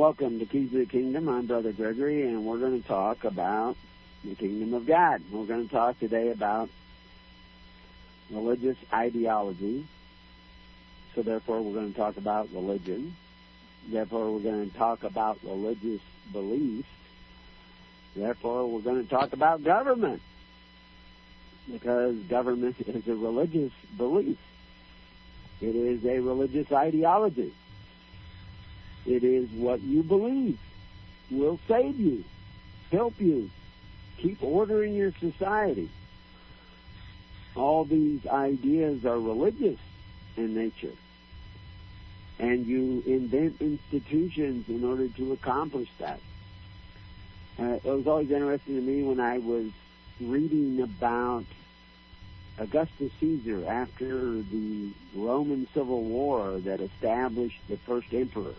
Welcome to Keys of the Kingdom. I'm Brother Gregory, and we're going to talk about the kingdom of God. We're going to talk today about religious ideology. So, therefore, we're going to talk about religion. Therefore, we're going to talk about religious beliefs. Therefore, we're going to talk about government. Because government is a religious belief, it is a religious ideology. It is what you believe will save you, help you, keep order in your society. All these ideas are religious in nature. And you invent institutions in order to accomplish that. Uh, it was always interesting to me when I was reading about Augustus Caesar after the Roman Civil War that established the first emperor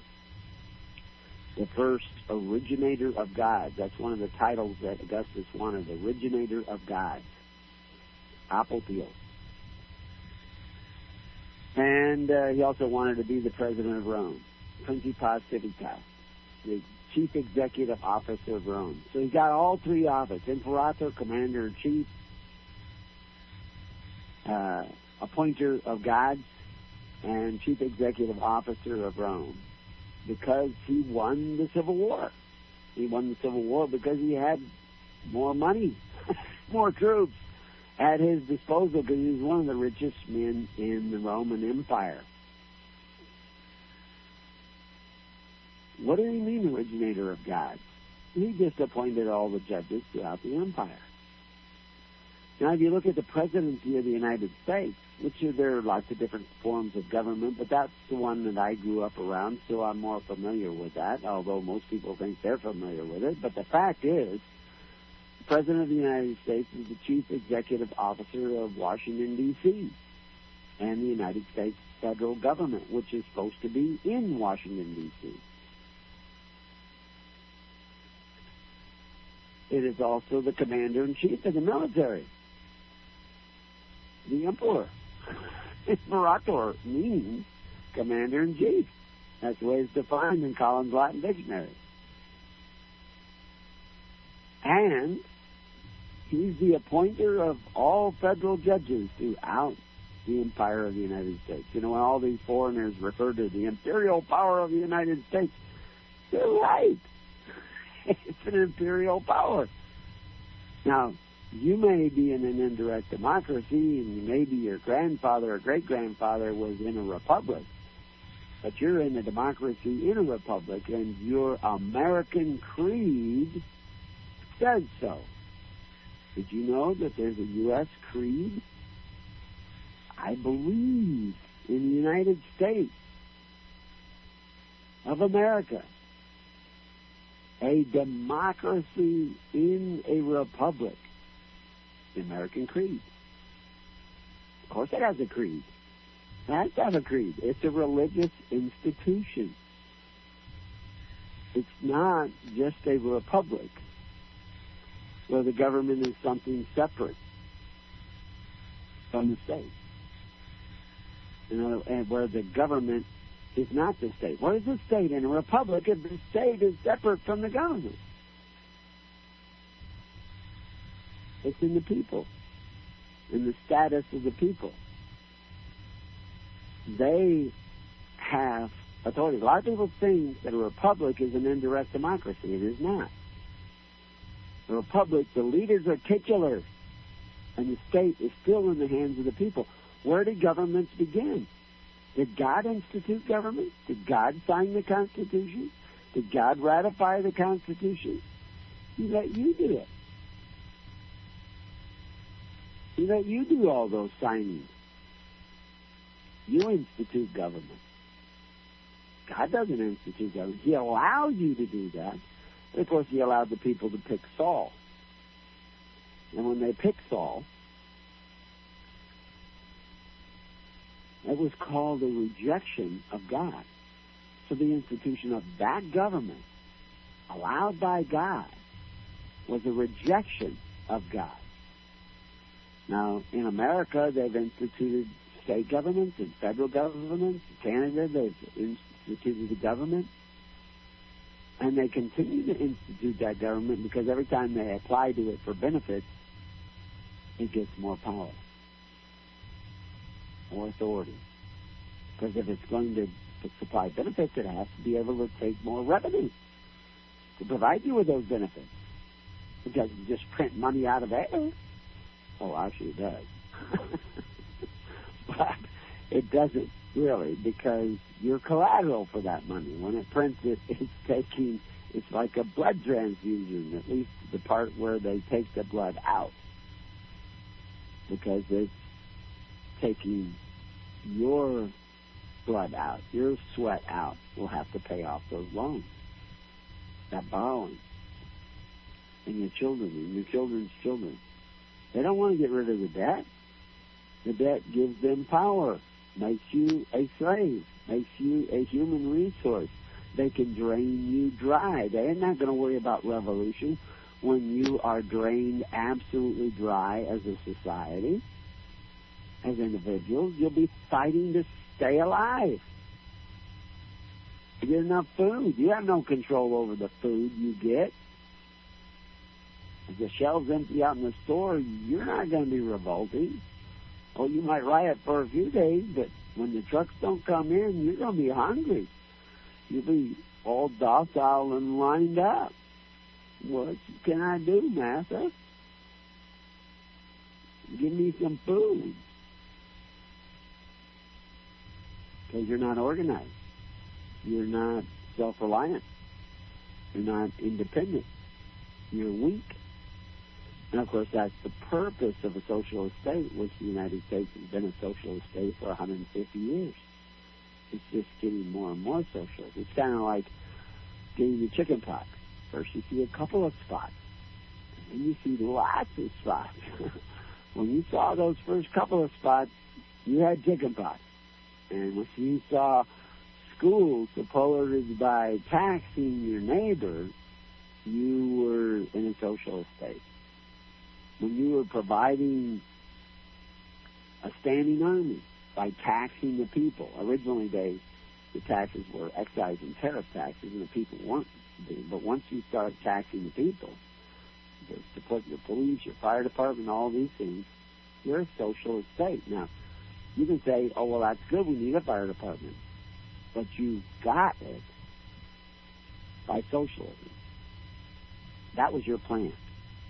the first originator of gods. That's one of the titles that Augustus wanted, originator of gods. Apotheos. And uh, he also wanted to be the president of Rome, Principas Civitas, the chief executive officer of Rome. So he got all three offices, imperator, commander-in-chief, uh, appointer of gods, and chief executive officer of Rome because he won the Civil War. He won the Civil War because he had more money, more troops at his disposal because he was one of the richest men in the Roman Empire. What did he mean, originator of God? He just appointed all the judges throughout the empire. Now, if you look at the presidency of the United States, which there are lots of different forms of government, but that's the one that I grew up around, so I'm more familiar with that, although most people think they're familiar with it. But the fact is, the President of the United States is the chief executive officer of Washington, D.C., and the United States federal government, which is supposed to be in Washington, D.C. It is also the commander in chief of the military the emperor. Imperator means commander in chief. That's the way it's defined in Collins Latin Dictionary. And he's the appointer of all federal judges throughout the empire of the United States. You know, when all these foreigners refer to the imperial power of the United States, they're right. it's an imperial power. Now, you may be in an indirect democracy, and maybe your grandfather or great grandfather was in a republic, but you're in a democracy in a republic, and your American creed says so. Did you know that there's a U.S. creed? I believe in the United States of America, a democracy in a republic the American Creed. Of course, it has a creed. It has to have a creed. It's a religious institution. It's not just a republic where the government is something separate from the state. You know, and where the government is not the state. What is the state in a republic if the state is separate from the government? It's in the people, in the status of the people. They have authority. A lot of people think that a republic is an indirect democracy. It is not. A republic, the leaders are titular, and the state is still in the hands of the people. Where did governments begin? Did God institute government? Did God sign the Constitution? Did God ratify the Constitution? He let you do it. He let you do all those signings. You institute government. God doesn't institute government. He allows you to do that. But of course, he allowed the people to pick Saul. And when they picked Saul, it was called a rejection of God. So the institution of that government, allowed by God, was a rejection of God. Now, in America, they've instituted state governments and federal governments. In Canada, they've instituted the government. And they continue to institute that government because every time they apply to it for benefits, it gets more power or authority. Because if it's going to supply benefits, it has to be able to take more revenue to provide you with those benefits. It doesn't just print money out of air. Oh, actually it does. but it doesn't really because you're collateral for that money. When it prints it, it's taking, it's like a blood transfusion, at least the part where they take the blood out. Because it's taking your blood out, your sweat out, will have to pay off those loans, that borrowing. And your children and your children's children. They don't want to get rid of the debt. The debt gives them power, makes you a slave, makes you a human resource. They can drain you dry. They're not going to worry about revolution when you are drained absolutely dry as a society, as individuals. You'll be fighting to stay alive. You get enough food. You have no control over the food you get. If the shelves empty out in the store, you're not going to be revolting. Oh, you might riot for a few days, but when the trucks don't come in, you're going to be hungry. You'll be all docile and lined up. What can I do, Master? Give me some food. Because you're not organized. You're not self-reliant. You're not independent. You're weak. And of course, that's the purpose of a socialist state, which the United States has been a socialist state for 150 years. It's just getting more and more socialist. It's kind of like getting the chicken pox. First, you see a couple of spots, and you see lots of spots. when you saw those first couple of spots, you had chicken pox. And when you saw schools supported by taxing your neighbor, you were in a socialist state when you were providing a standing army by taxing the people. Originally, they the taxes were excise and tariff taxes, and the people weren't. But once you start taxing the people, to put your police, your fire department, all these things, you're a socialist state. Now, you can say, "Oh, well, that's good. We need a fire department," but you got it by socialism. That was your plan.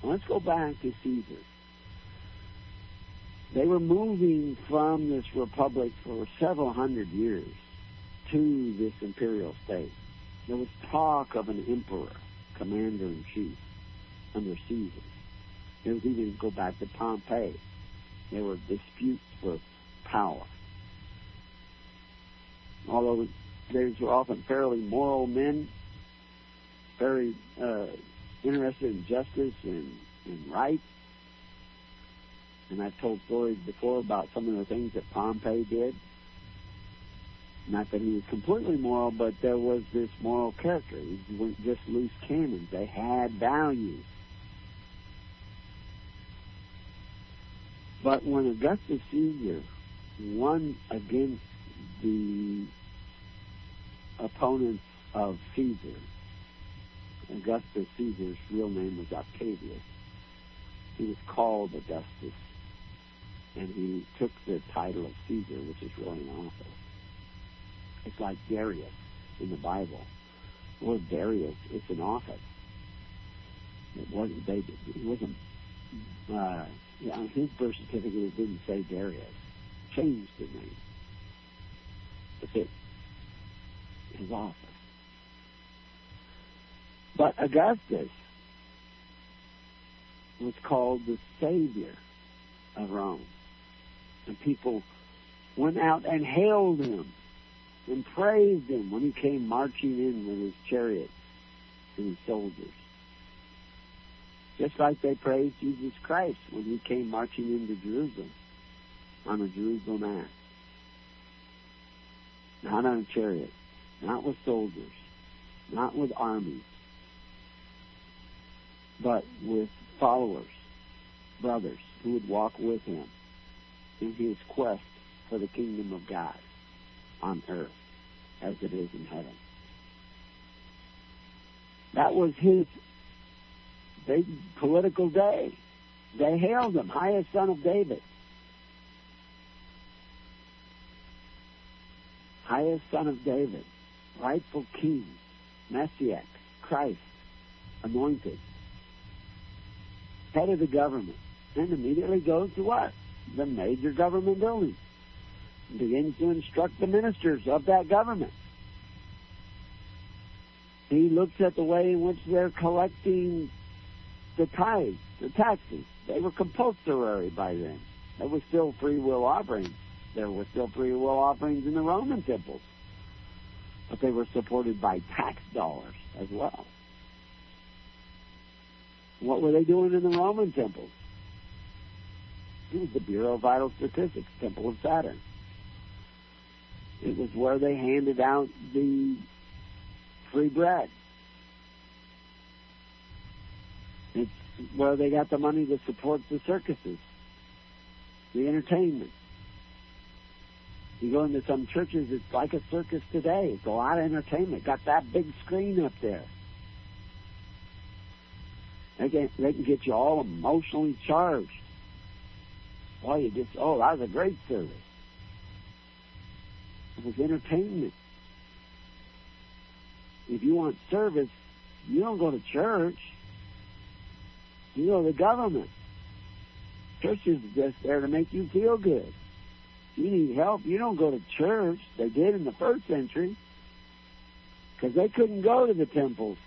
Let's go back to Caesar. They were moving from this republic for several hundred years to this imperial state. There was talk of an emperor, commander in chief, under Caesar. There was even go back to Pompey. There were disputes for power. Although these were often fairly moral men, very uh, interested in justice and, and right. And I've told stories before about some of the things that Pompey did. Not that he was completely moral, but there was this moral character. He weren't just loose cannons. They had values. But when Augustus Caesar won against the opponents of Caesar, Augustus Caesar's real name was Octavius. He was called Augustus, and he took the title of Caesar, which is really an office. It's like Darius in the Bible. Word Darius, it's an office. It wasn't. They, it wasn't. Uh, yeah, his birth certificate, it didn't say Darius. Changed the name to fit his office. But Augustus was called the Savior of Rome. And people went out and hailed him and praised him when he came marching in with his chariots and his soldiers. Just like they praised Jesus Christ when he came marching into Jerusalem on a Jerusalem ass. Not on a chariot, not with soldiers, not with armies, but with followers, brothers, who would walk with him in his quest for the kingdom of God on earth as it is in heaven. That was his big political day. They hailed him, highest son of David. Highest son of David, rightful king, Messiah, Christ, anointed, head of the government, and immediately goes to what? The major government building. Begins to instruct the ministers of that government. He looks at the way in which they're collecting the tithes, the taxes. They were compulsory by then. There was still free will offerings. There were still free will offerings in the Roman temples. But they were supported by tax dollars as well. What were they doing in the Roman temples? It was the Bureau of Vital Statistics, Temple of Saturn. It was where they handed out the free bread. It's where they got the money to support the circuses, the entertainment. You go into some churches, it's like a circus today. It's a lot of entertainment. Got that big screen up there. They can, they can get you all emotionally charged. Boy, you just, oh, that was a great service. It was entertainment. If you want service, you don't go to church. You know, the government. Church is just there to make you feel good. You need help. You don't go to church. They did in the first century because they couldn't go to the temples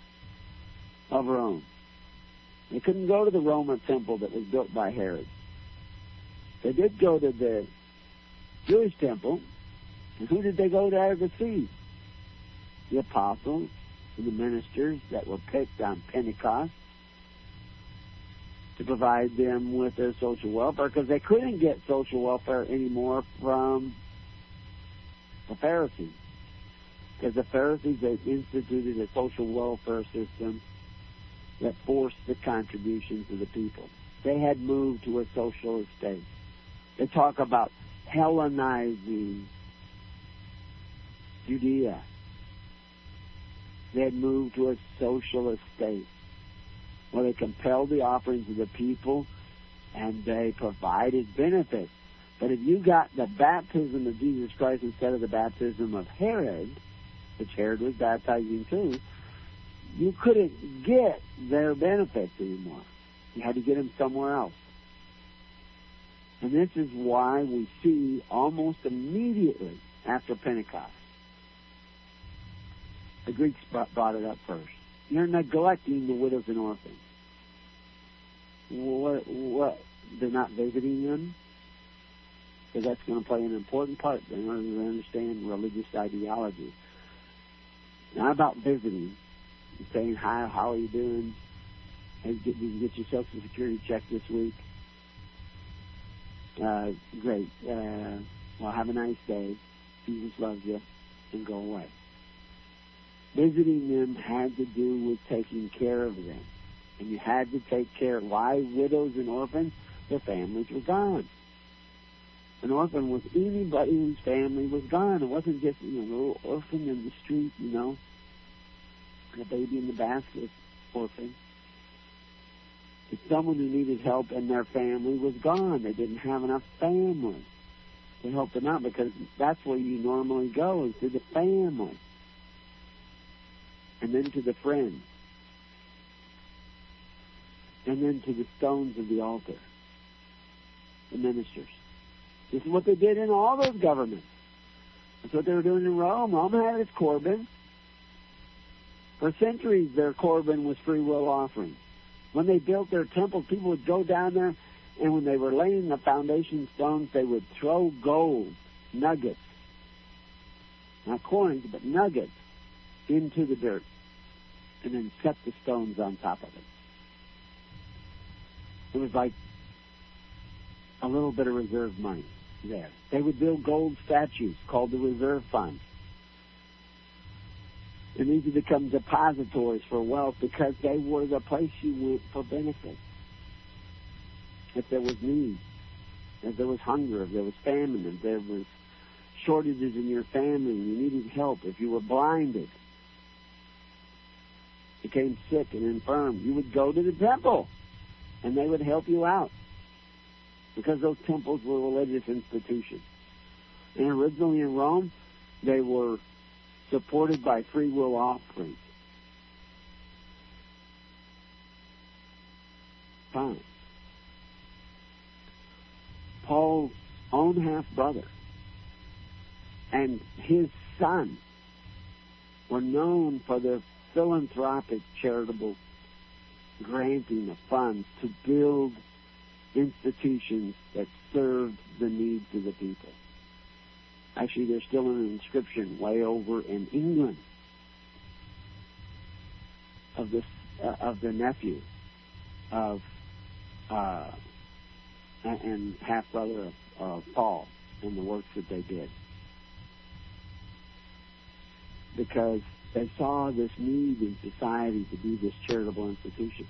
of Rome. They couldn't go to the Roman temple that was built by Herod. They did go to the Jewish temple. And who did they go to see? The apostles and the ministers that were picked on Pentecost to provide them with their social welfare because they couldn't get social welfare anymore from the Pharisees. Because the Pharisees had instituted a social welfare system that forced the contributions of the people. They had moved to a socialist state. They talk about Hellenizing Judea. They had moved to a socialist state where they compelled the offerings of the people and they provided benefits. But if you got the baptism of Jesus Christ instead of the baptism of Herod, which Herod was baptizing too, you couldn't get their benefits anymore. You had to get them somewhere else. And this is why we see almost immediately after Pentecost, the Greeks brought it up first. You're neglecting the widows and orphans. What? What? They're not visiting them because that's going to play an important part in order to understand religious ideology. Not about visiting, saying hi, how are you doing? Did you get your Social Security check this week? Uh, great. Uh, well, have a nice day. Jesus loves you, and go away. Visiting them had to do with taking care of them. And you had to take care. Why widows and orphans? Their families were gone. An orphan was anybody whose family was gone. It wasn't just you know, a little orphan in the street, you know, a baby in the basket orphan. It's someone who needed help and their family was gone. They didn't have enough family to help them out because that's where you normally go is to the family and then to the friends, and then to the stones of the altar, the ministers. This is what they did in all those governments. That's what they were doing in Rome. Rome had its Corban. For centuries, their Corban was free will offering. When they built their temples, people would go down there, and when they were laying the foundation stones, they would throw gold nuggets, not coins, but nuggets, into the dirt and then set the stones on top of it. It was like a little bit of reserve money there. They would build gold statues called the reserve fund. And these would become depositories for wealth because they were the place you went for benefit. If there was need, if there was hunger, if there was famine, if there was shortages in your family you needed help, if you were blinded, became sick and infirm, you would go to the temple and they would help you out because those temples were religious institutions. And originally in Rome, they were supported by free will offerings. Fine. Paul's own half brother and his son were known for their philanthropic charitable granting of funds to build institutions that served the needs of the people. Actually, there's still an inscription way over in England of this uh, of the nephew of uh, and half brother of uh, Paul and the works that they did because they saw this need in society to be this charitable institution.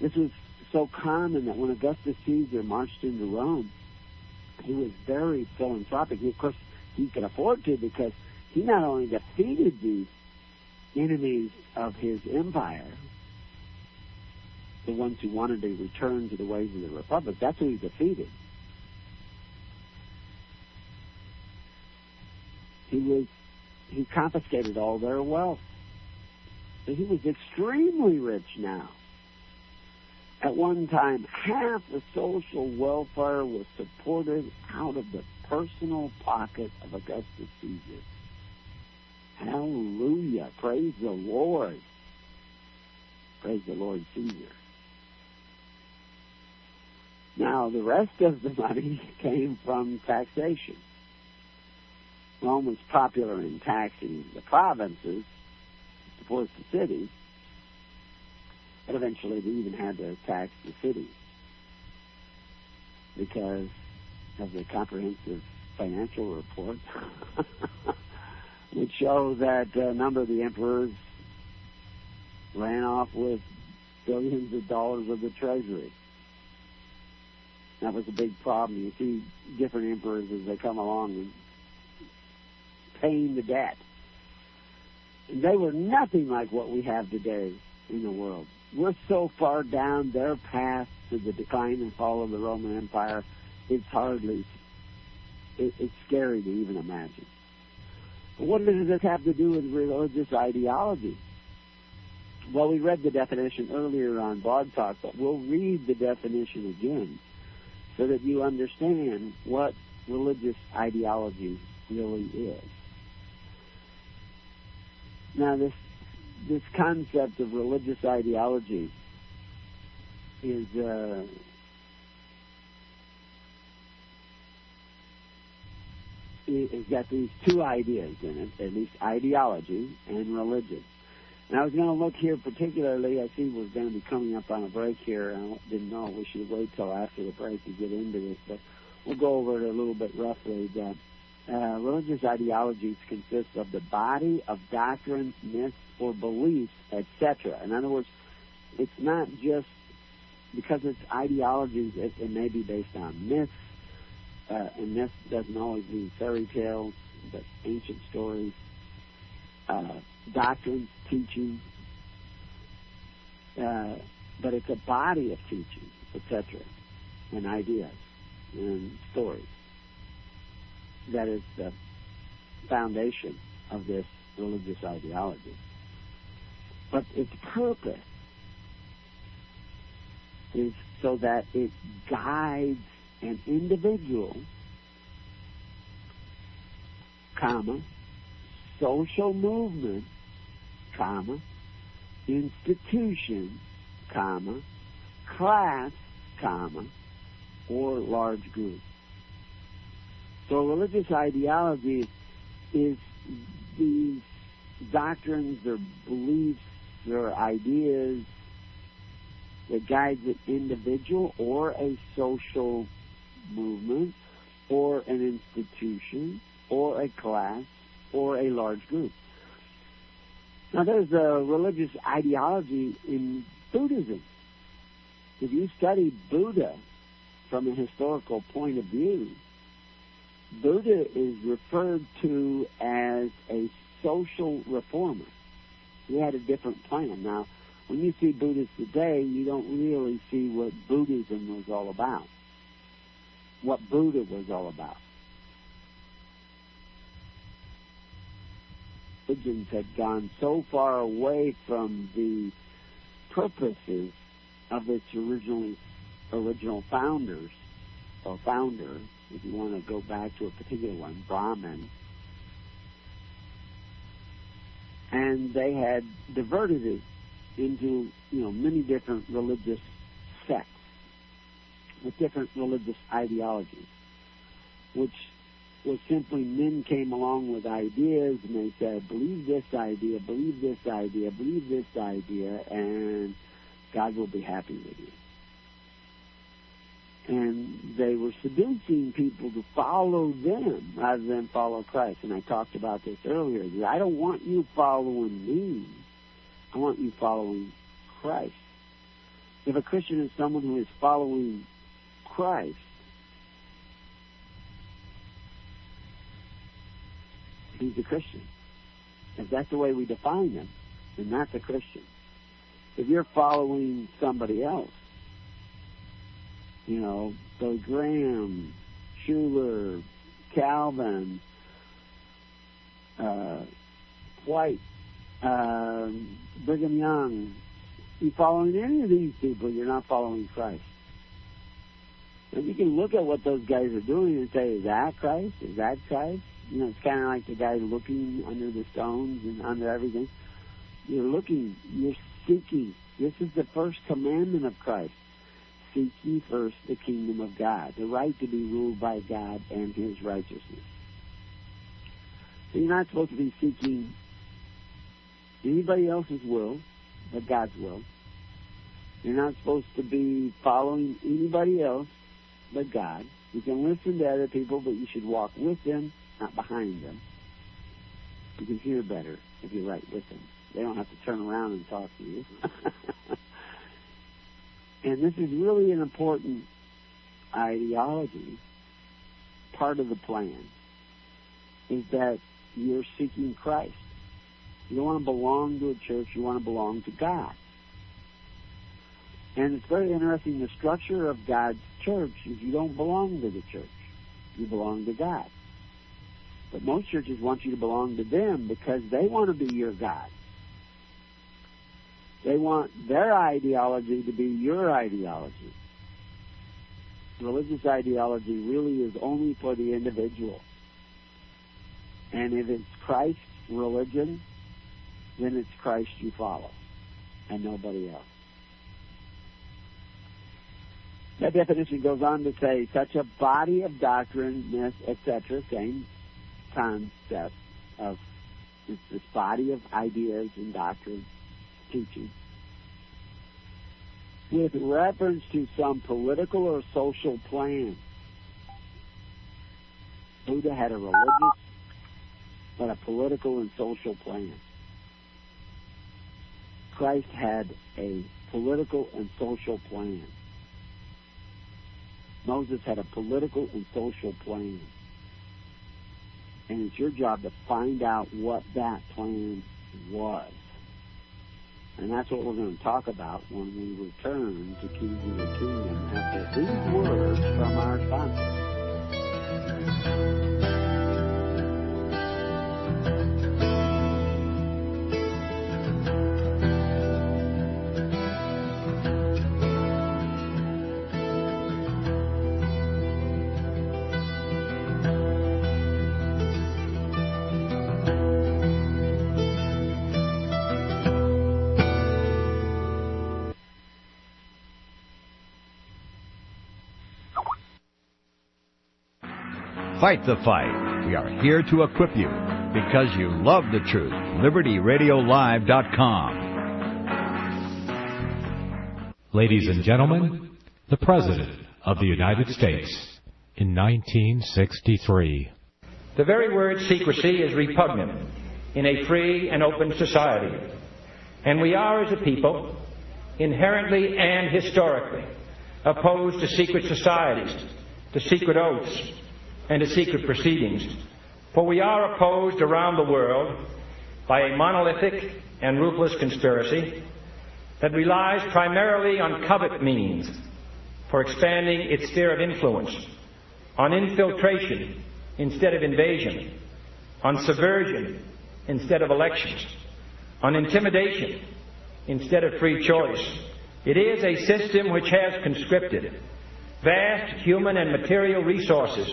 This was so common that when Augustus Caesar marched into Rome, he was very philanthropic. Of course, he could afford to because he not only defeated the enemies of his empire, the ones who wanted to return to the ways of the republic, that's who he defeated. He was he confiscated all their wealth. So he was extremely rich now. At one time, half the social welfare was supported out of the personal pocket of Augustus Caesar. Hallelujah. Praise the Lord. Praise the Lord Caesar. Now, the rest of the money came from taxation. Rome was popular in taxing the provinces to support the cities, but eventually they even had to tax the cities because of the comprehensive financial report, which show that a number of the emperors ran off with billions of dollars of the treasury. That was a big problem. You see different emperors as they come along and paying the debt. And they were nothing like what we have today in the world. We're so far down their path to the decline and fall of the Roman Empire, it's hardly, it, it's scary to even imagine. But what does this have to do with religious ideology? Well, we read the definition earlier on Blog Talk, but we'll read the definition again so that you understand what religious ideology really is. Now, this this concept of religious ideology is uh, has got these two ideas in it, at least ideology and religion. And I was going to look here particularly, I see we're going to be coming up on a break here. I didn't know we should wait till after the break to get into this, but we'll go over it a little bit roughly. That uh, religious ideologies consist of the body of doctrines, myths, or beliefs, etc. In other words, it's not just because it's ideologies, it, it may be based on myths, uh, and myths doesn't always mean fairy tales, but ancient stories, uh, doctrines, teachings, uh, but it's a body of teachings, etc., and ideas and stories that is the foundation of this religious ideology. But its purpose is so that it guides an individual, comma, social movement, comma, institution, comma, class, comma, or large group. So religious ideology is these doctrines or beliefs or ideas that guides an individual or a social movement or an institution or a class or a large group. Now there's a religious ideology in Buddhism. If you study Buddha from a historical point of view, Buddha is referred to as a social reformer. He had a different plan. Now, when you see Buddhists today, you don't really see what Buddhism was all about, what Buddha was all about. Religions had gone so far away from the purposes of its originally original founders or founder, if you want to go back to a particular one, Brahman, and they had diverted it into you know many different religious sects with different religious ideologies, which was simply men came along with ideas and they said, believe this idea, believe this idea, believe this idea, and God will be happy with you. And they were seducing people to follow them rather than follow Christ. And I talked about this earlier. I don't want you following me. I want you following Christ. If a Christian is someone who is following Christ, he's a Christian. If that's the way we define them, then that's a Christian. If you're following somebody else, you know, Billy Graham, Schuller, Calvin, uh, White, uh, Brigham Young, you following any of these people, you're not following Christ. And you can look at what those guys are doing and say, is that Christ? Is that Christ? You know, it's kind of like the guy looking under the stones and under everything. You're looking, you're seeking. This is the first commandment of Christ. Seek ye first the kingdom of God, the right to be ruled by God and his righteousness. So you're not supposed to be seeking anybody else's will but God's will. You're not supposed to be following anybody else but God. You can listen to other people, but you should walk with them, not behind them. You can hear better if you're right with them. They don't have to turn around and talk to you. and this is really an important ideology. Part of the plan is that you're seeking Christ. You don't want to belong to a church, you want to belong to God. And it's very interesting. The structure of God's church is you don't belong to the church, you belong to God. But most churches want you to belong to them because they want to be your God. They want their ideology to be your ideology. Religious ideology really is only for the individual. And if it's Christ's religion, then it's Christ you follow and nobody else. That definition goes on to say such a body of doctrine, myth, etc., same concept of it's this body of ideas and doctrine, teaching, with reference to some political or social plan. Buddha had a religious, but a political and social plan. Christ had a political and social plan. Moses had a political and social plan. And it's your job to find out what that plan was. And that's what we're going to talk about when we return to Keys of the Kingdom after these words from our sponsor. Fight the fight. We are here to equip you because you love the truth. LibertyRadioLive.com. Ladies and gentlemen, the President of the United States in 1963. The very word secrecy is repugnant in a free and open society. And we are, as a people, inherently and historically opposed to secret societies, to secret oaths, and to secret proceedings. For we are opposed around the world by a monolithic and ruthless conspiracy that relies primarily on covert means for expanding its sphere of influence, on infiltration instead of invasion, on subversion instead of elections, on intimidation instead of free choice. It is a system which has conscripted vast human and material resources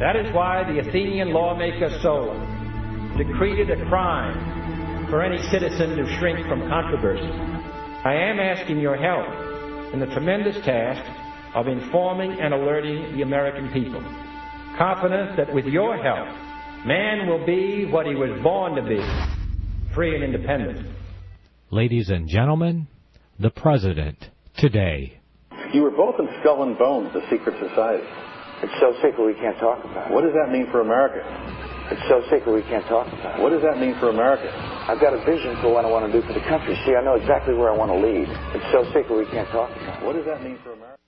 That is why the Athenian lawmaker Solon decreed it a crime for any citizen to shrink from controversy. I am asking your help in the tremendous task of informing and alerting the American people, confident that with your help, man will be what he was born to be, free and independent. Ladies and gentlemen, the President today. You were both in Skull and Bones, the secret society. It's so secret we can't talk about it. What does that mean for America? It's so secret we can't talk about it. What does that mean for America? I've got a vision for what I want to do for the country. See, I know exactly where I want to lead. It's so secret we can't talk about it. What does that mean for America?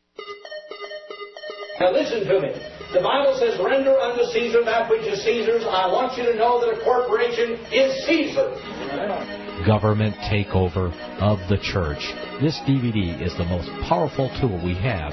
Now listen to me. The Bible says, render unto Caesar that which is Caesar's. I want you to know that a corporation is Caesar. Government takeover of the church. This DVD is the most powerful tool we have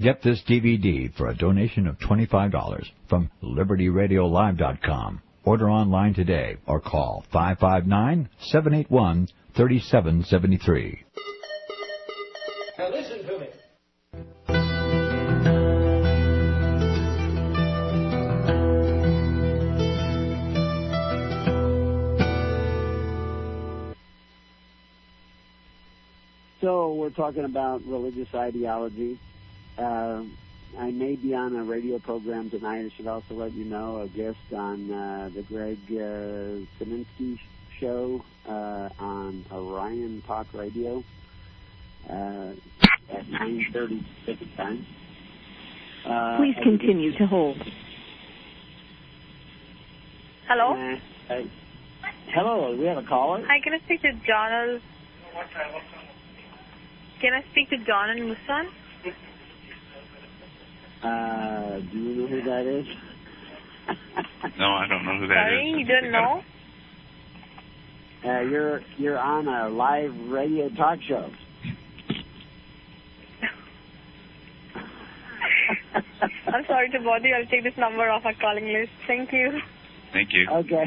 Get this DVD for a donation of $25 from LibertyRadioLive.com. Order online today or call 559-781-3773. Now listen to me. So we're talking about religious ideology. Uh, I may be on a radio program tonight. I should also let you know a guest on uh, the Greg uh, Saminsky show uh, on Orion Talk Radio uh, at 9:30 Pacific time. Uh, Please continue to hold. Hello? Uh, uh, hello, we have a caller. Hi, can I speak to Donald? Can I speak to John and Musan? Uh, do you know who that is? No, I don't know who that Sorry, is. you don't know? Uh, you're you're on a live radio talk show. I'm sorry to bother you. I'll take this number off our calling list. Thank you. Thank you. Okay.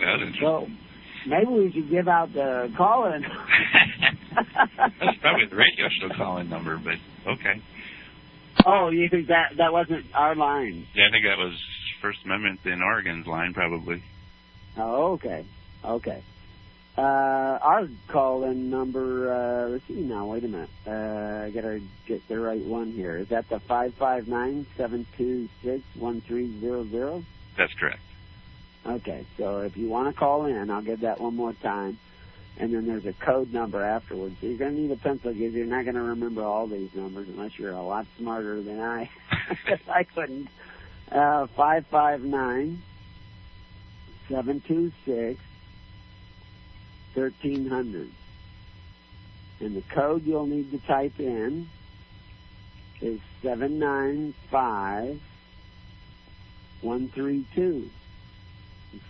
That is so maybe we should give out the call-in. That's probably the radio show calling number, but okay. oh, you think that that wasn't our line? Yeah, I think that was First Amendment in Oregon's line, probably. Oh, okay, okay. Uh, our call-in number. Uh, let's see now. Wait a minute. Uh, I gotta get the right one here. Is that the five five nine seven two six one three zero zero? That's correct. Okay, so if you want to call in, I'll give that one more time. And then there's a code number afterwards. You're going to need a pencil because you're not going to remember all these numbers unless you're a lot smarter than I. Because I couldn't. Uh, 559 726 1300. And the code you'll need to type in is 795 132.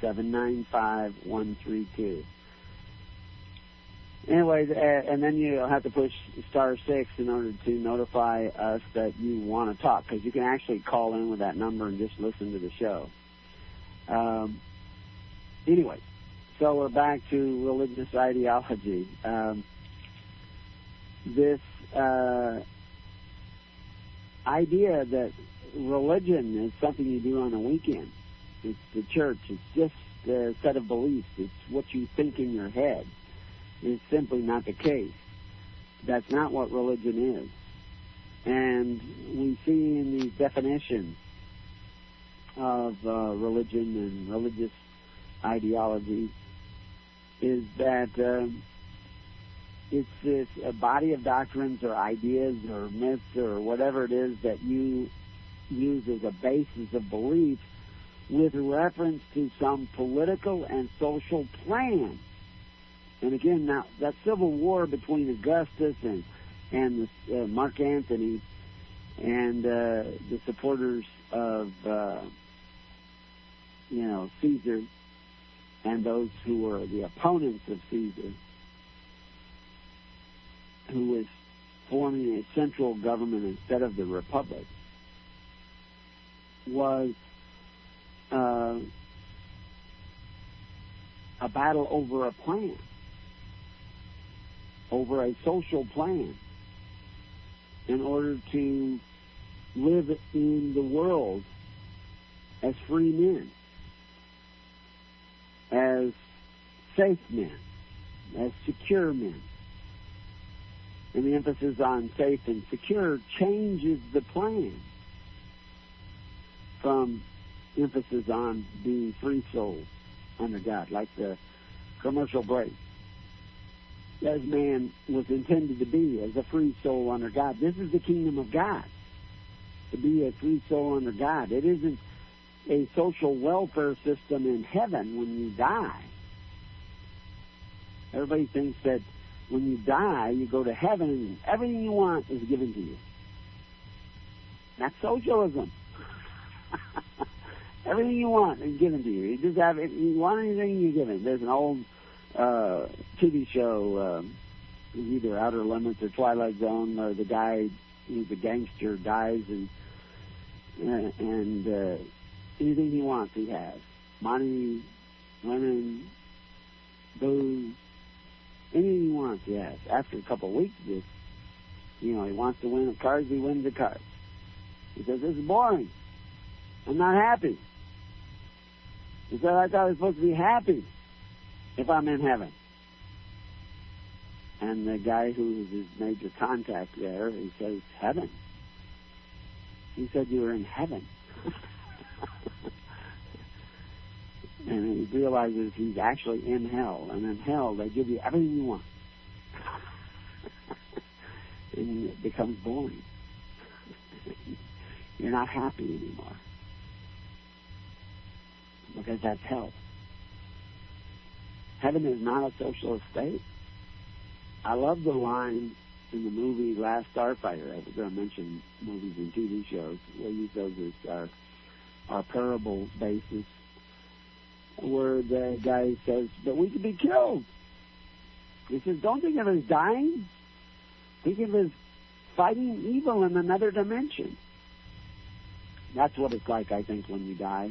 795132. Anyways, and then you'll have to push star six in order to notify us that you want to talk, because you can actually call in with that number and just listen to the show. Um, anyway, so we're back to religious ideology. Um, this uh, idea that religion is something you do on a weekend. It's the church. It's just a set of beliefs. It's what you think in your head. Is simply not the case. That's not what religion is. And we see in these definitions of uh, religion and religious ideology is that um, it's this a body of doctrines or ideas or myths or whatever it is that you use as a basis of belief with reference to some political and social plan. And again, now that civil war between Augustus and and the, uh, Mark Antony and uh, the supporters of uh, you know Caesar and those who were the opponents of Caesar, who was forming a central government instead of the republic, was uh, a battle over a plan, over a social plan, in order to live in the world as free men, as safe men, as secure men. And the emphasis on safe and secure changes the plan from emphasis on being free souls under God, like the commercial break. As man was intended to be, as a free soul under God. This is the kingdom of God, to be a free soul under God. It isn't a social welfare system in heaven when you die. Everybody thinks that when you die, you go to heaven and everything you want is given to you. That's socialism. everything you want is given to you. You just have if you want anything, you give it. There's an old uh, TV show, um, either Outer Limits or Twilight Zone, where the guy who's a gangster dies and and uh, anything he wants, he has money, women, booze, anything he wants, he has. After a couple of weeks, just you know, he wants to win the cards, he wins the cards. He says, "This is boring. I'm not happy." He said, "I thought I was supposed to be happy if I'm in heaven." And the guy who was his major contact there, he says, "Heaven." He said, "You were in heaven." and he realizes he's actually in hell. And in hell, they give you everything you want. and it becomes boring. You're not happy anymore. Because that's hell. Heaven is not a socialist state. I love the line in the movie Last Starfighter. I was going to mention movies and TV shows. We'll use those as our, our parable basis where the guy says, but we could be killed. He says, don't think of us dying. Think of us fighting evil in another dimension. That's what it's like, I think, when you die.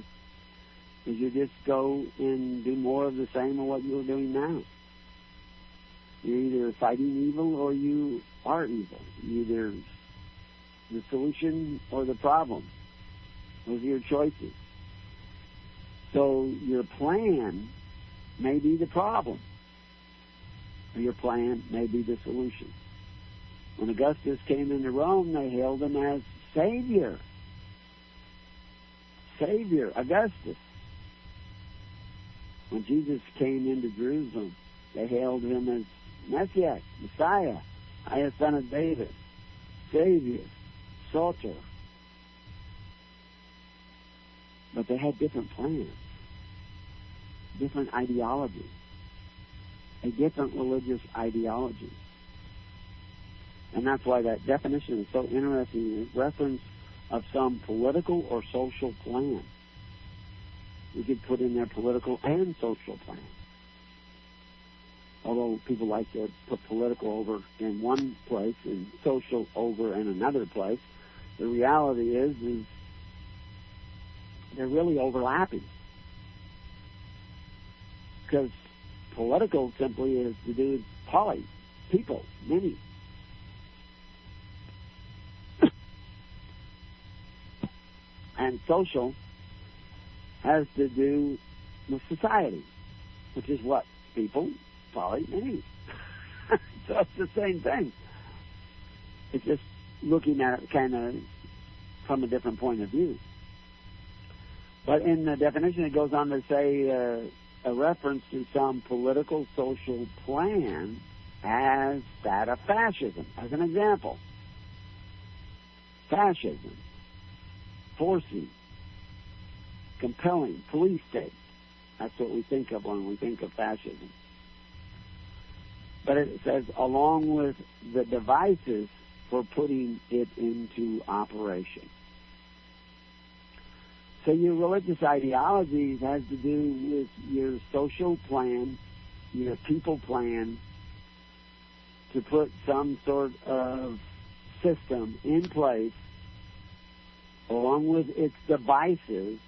Is you just go and do more of the same of what you're doing now. You're either fighting evil or you are evil. Either the solution or the problem. Those are your choices. So your plan may be the problem, or your plan may be the solution. When Augustus came into Rome, they hailed him as Savior. Savior, Augustus. When Jesus came into Jerusalem, they hailed him as Messiah, Messiah, highest son of David, Savior, Soter. But they had different plans, different ideologies, a different religious ideology. And that's why that definition is so interesting. It's reference of some political or social plan. We could put in there political and social plan. Although people like to put political over in one place and social over in another place, the reality is is they're really overlapping. Because political simply is to do with poly, people, many. And social has to do with society, which is what people probably need. so it's the same thing. It's just looking at it kind of from a different point of view. But in the definition, it goes on to say uh, a reference to some political social plan as that of fascism. As an example, fascism, forcing, compelling, police state. That's what we think of when we think of fascism. But it says, along with the devices for putting it into operation. So your religious ideologies has to do with your social plan, your people plan, to put some sort of system in place along with its devices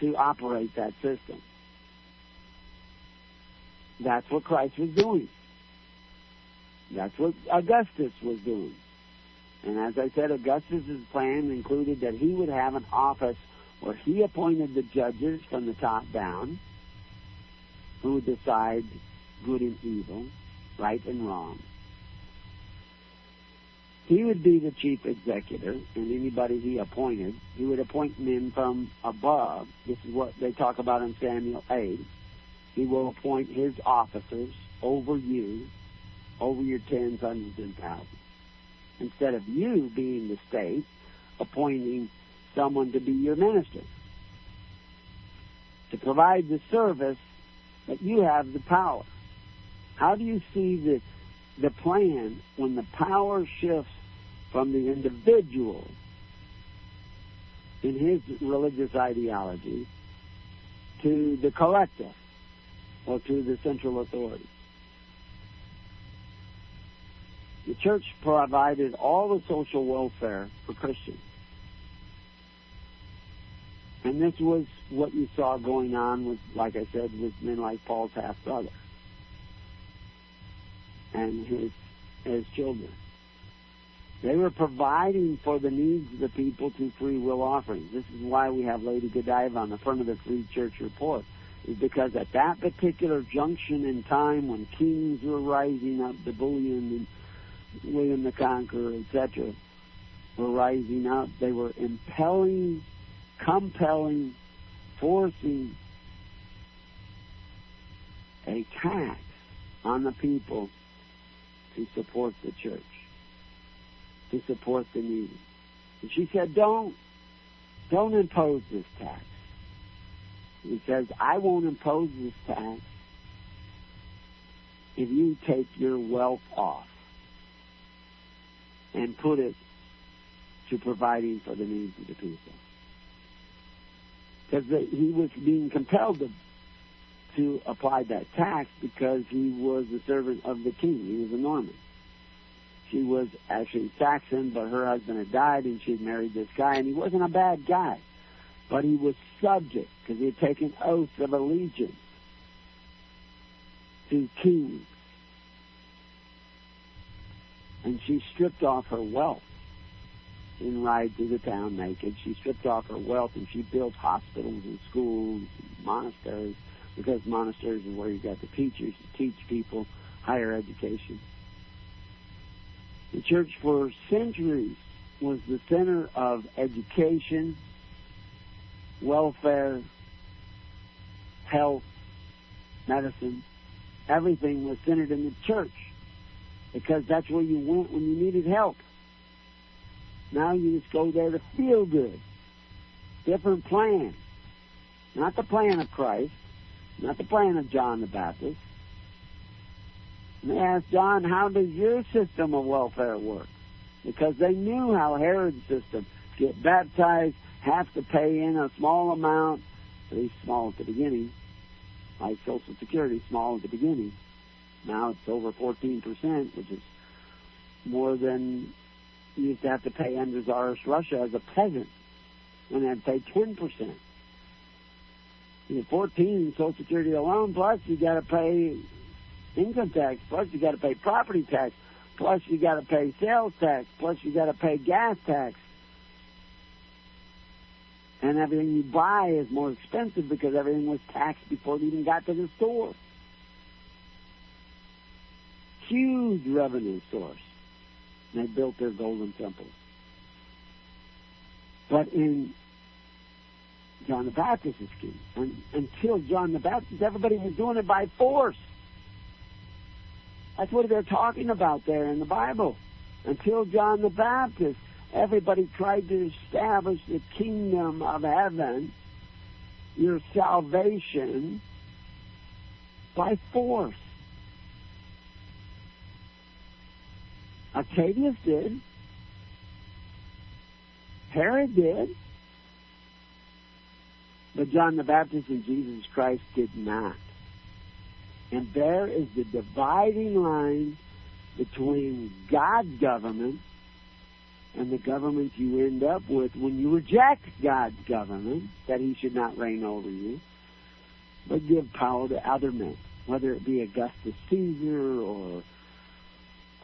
to operate that system. That's what Christ was doing. That's what Augustus was doing. And as I said, Augustus's plan included that he would have an office where he appointed the judges from the top down who would decide good and evil, right and wrong. He would be the chief executor, and anybody he appointed, he would appoint men from above. This is what they talk about in Samuel 8. He will appoint his officers over you, over your tens, hundreds, and thousands. Instead of you being the state, appointing someone to be your minister. To provide the service that you have the power. How do you see the the plan when the power shifts from the individual in his religious ideology to the collective or to the central authority? The church provided all the social welfare for Christians. And this was what you saw going on with, like I said, with men like Paul's half brother and his his children. They were providing for the needs of the people through free will offerings. This is why we have Lady Godiva on the front of the Free Church Report, is because at that particular junction in time when kings were rising up, the bullion and William the Conqueror, etc., were rising up, they were impelling, compelling, forcing a tax on the people to support the church, to support the needy. And she said, don't, don't impose this tax. He says, I won't impose this tax if you take your wealth off and put it to providing for the needs of the people. Because he was being compelled to to apply that tax because he was the servant of the king. He was a Norman. She was actually Saxon, but her husband had died and she had married this guy, and he wasn't a bad guy. But he was subject because he had taken oaths of allegiance to kings. And she stripped off her wealth and ride through the town naked. She stripped off her wealth and she built hospitals and schools and monasteries because monasteries are where you got the teachers to teach people higher education. The church for centuries was the center of education, welfare, health, medicine. Everything was centered in the church because that's where you went when you needed help. Now you just go there to feel good. Different plan. Not the plan of Christ, not the plan of John the Baptist. And they asked John, how does your system of welfare work? Because they knew how Herod's system, get baptized, have to pay in a small amount, at least small at the beginning, like Social Security, small at the beginning. Now it's over 14%, which is more than you used to have to pay under Tsarist Russia as a peasant, when they had to pay 10%. You 14 Social Security alone, plus you got to pay income tax, plus you got to pay property tax, plus you got to pay sales tax, plus you got to pay gas tax. And everything you buy is more expensive because everything was taxed before it even got to the store. Huge revenue source. And they built their golden temples. But in John the Baptist's scheme, until John the Baptist, everybody was doing it by force. That's what they're talking about there in the Bible. Until John the Baptist, everybody tried to establish the kingdom of heaven, your salvation, by force. Octavius did. Herod did. But John the Baptist and Jesus Christ did not. And there is the dividing line between God's government and the government you end up with when you reject God's government, that he should not reign over you, but give power to other men, whether it be Augustus Caesar or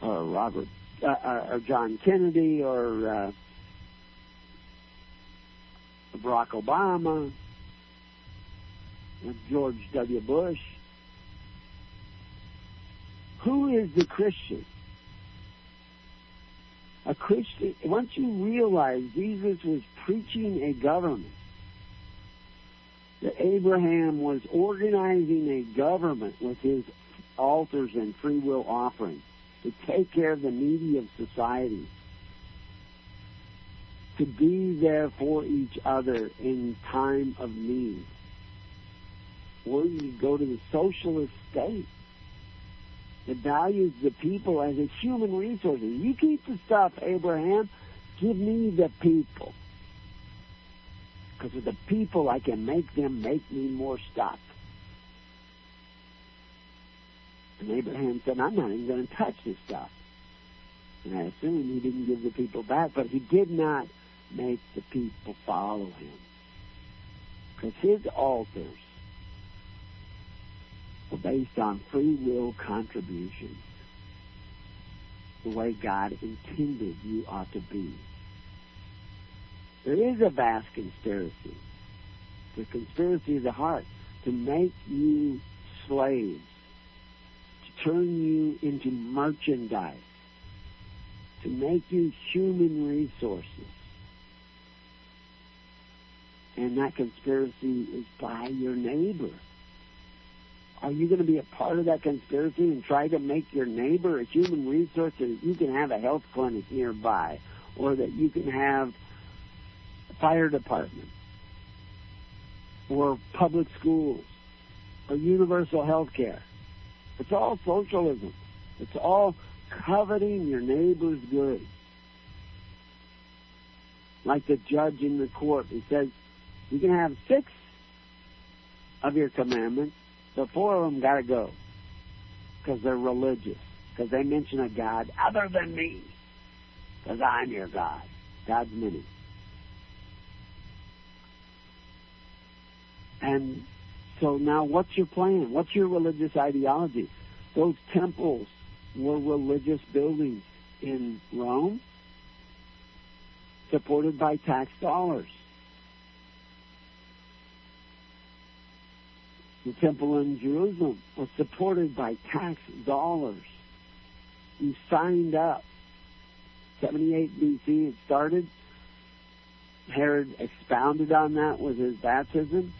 or Robert uh, or John Kennedy or uh, Barack Obama, or George W. Bush. Who is the Christian? A Christian, once you realize Jesus was preaching a government, that Abraham was organizing a government with his altars and free will offerings to take care of the needy of society, to be there for each other in time of need. Or you go to the socialist state that values the people as a human resource. You keep the stuff, Abraham. Give me the people. Because with the people, I can make them make me more stuff. And Abraham said, I'm not even going to touch this stuff. And I assume he didn't give the people back, but he did not make the people follow him. Because his altars based on free will contributions, the way God intended you ought to be. There is a vast conspiracy, the conspiracy of the heart, to make you slaves, to turn you into merchandise, to make you human resources. And that conspiracy is by your neighbor. Are you going to be a part of that conspiracy and try to make your neighbor a human resource so that you can have a health clinic nearby or that you can have a fire department or public schools or universal health care? It's all socialism. It's all coveting your neighbor's goods. Like the judge in the court, he says, you can have six of your commandments, but four of them got to go because they're religious, because they mention a God other than me, because I'm your God. God's many. And so now what's your plan? What's your religious ideology? Those temples were religious buildings in Rome supported by tax dollars. The temple in Jerusalem was supported by tax dollars. You signed up. 78 BC it started. Herod expounded on that with his baptism,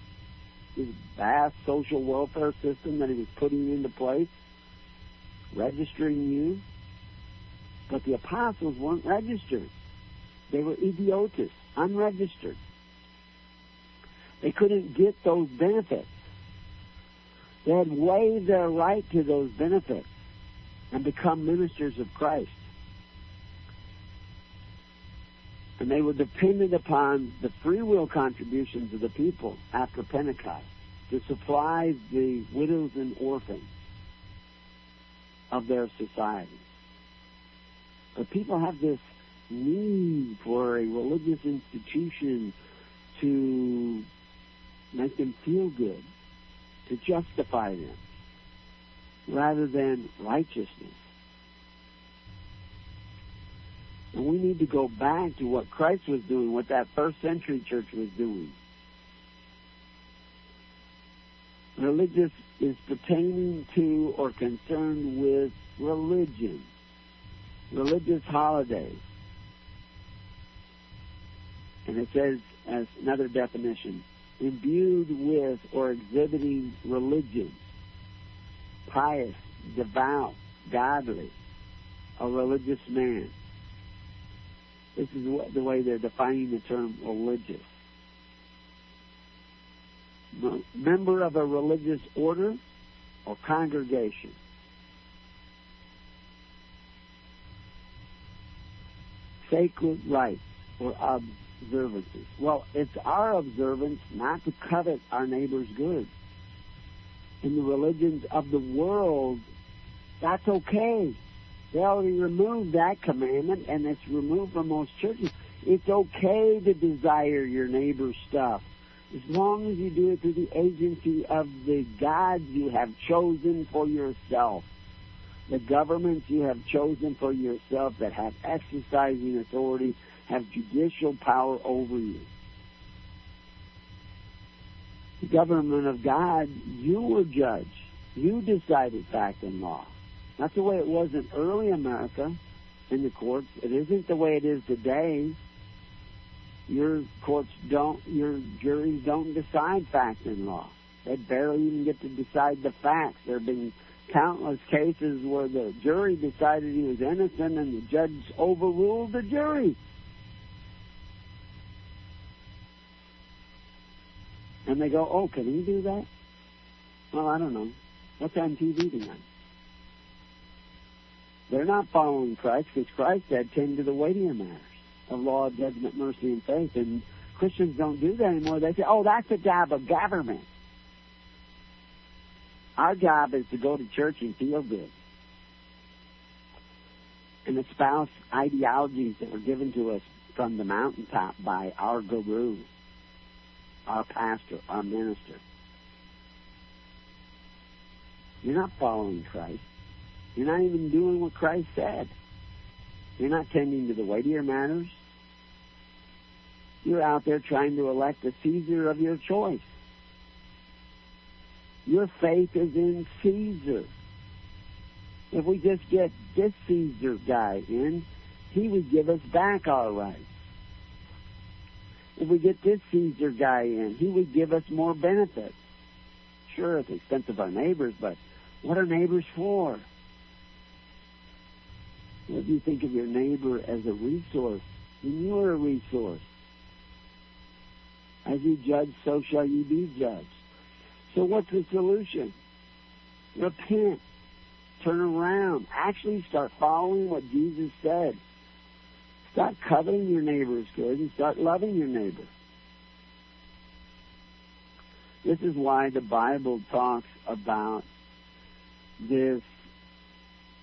his vast social welfare system that he was putting into place, registering you. But the apostles weren't registered. They were idiotus, unregistered. They couldn't get those benefits. They had waived their right to those benefits and become ministers of Christ. And they were dependent upon the free will contributions of the people after Pentecost to supply the widows and orphans of their society. But people have this need for a religious institution to make them feel good to justify them rather than righteousness. And we need to go back to what Christ was doing, what that first century church was doing. Religious is pertaining to or concerned with religion, religious holidays. And it says, as another definition, imbued with or exhibiting religion, pious, devout, godly, a religious man. This is the way they're defining the term religious. Member of a religious order or congregation. Sacred rites or observances. Well, it's our observance not to covet our neighbor's goods. In the religions of the world, that's okay. They already removed that commandment, and it's removed from most churches. It's okay to desire your neighbor's stuff, as long as you do it through the agency of the gods you have chosen for yourself, the governments you have chosen for yourself that have exercising authority, have judicial power over you. The government of God, you were judge. You decided fact and law. That's the way it was in early America in the courts. It isn't the way it is today. Your courts don't, your juries don't decide fact and law. They barely even get to decide the facts. There have been countless cases where the jury decided he was innocent and the judge overruled the jury. And they go, oh, can he do that? Well, I don't know. What's on TV tonight? They're not following Christ because Christ said, tend to the weightier matters of law, judgment, mercy, and faith. And Christians don't do that anymore. They say, oh, that's the job of government. Our job is to go to church and feel good and espouse ideologies that were given to us from the mountaintop by our guru, our pastor, our minister. You're not following Christ. You're not even doing what Christ said. You're not tending to the weightier matters. You're out there trying to elect a Caesar of your choice. Your faith is in Caesar. If we just get this Caesar guy in, he would give us back our rights. If we get this Caesar guy in, he would give us more benefits. Sure, at the expense of our neighbors, but what are neighbors for? Do you think of your neighbor as a resource? And you are a resource. As you judge, so shall you be judged. So what's the solution? Repent. Turn around. Actually start following what Jesus said. Start coveting your neighbor's good and start loving your neighbor. This is why the Bible talks about this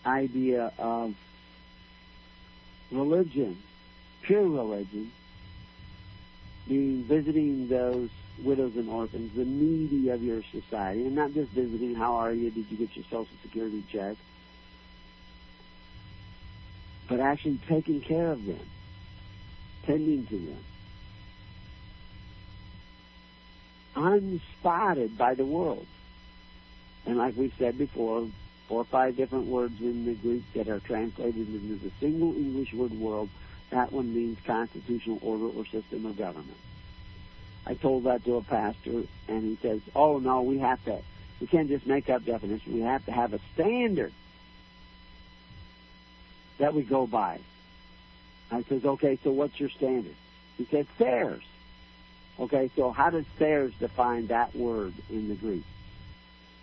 idea of religion, pure religion, being visiting those widows and orphans, the needy of your society, and not just visiting, how are you, did you get your Social Security check, but actually taking care of them, tending to them. Unspotted by the world. And like we said before, four or five different words in the Greek that are translated into the single English word world. That one means constitutional order or system of government. I told that to a pastor, and he says, "Oh no, we have to. We can't just make up definitions. We have to have a standard that we go by." I says, "Okay, so what's your standard?" He said, "Thayers." Okay, so how does Thayers define that word in the Greek?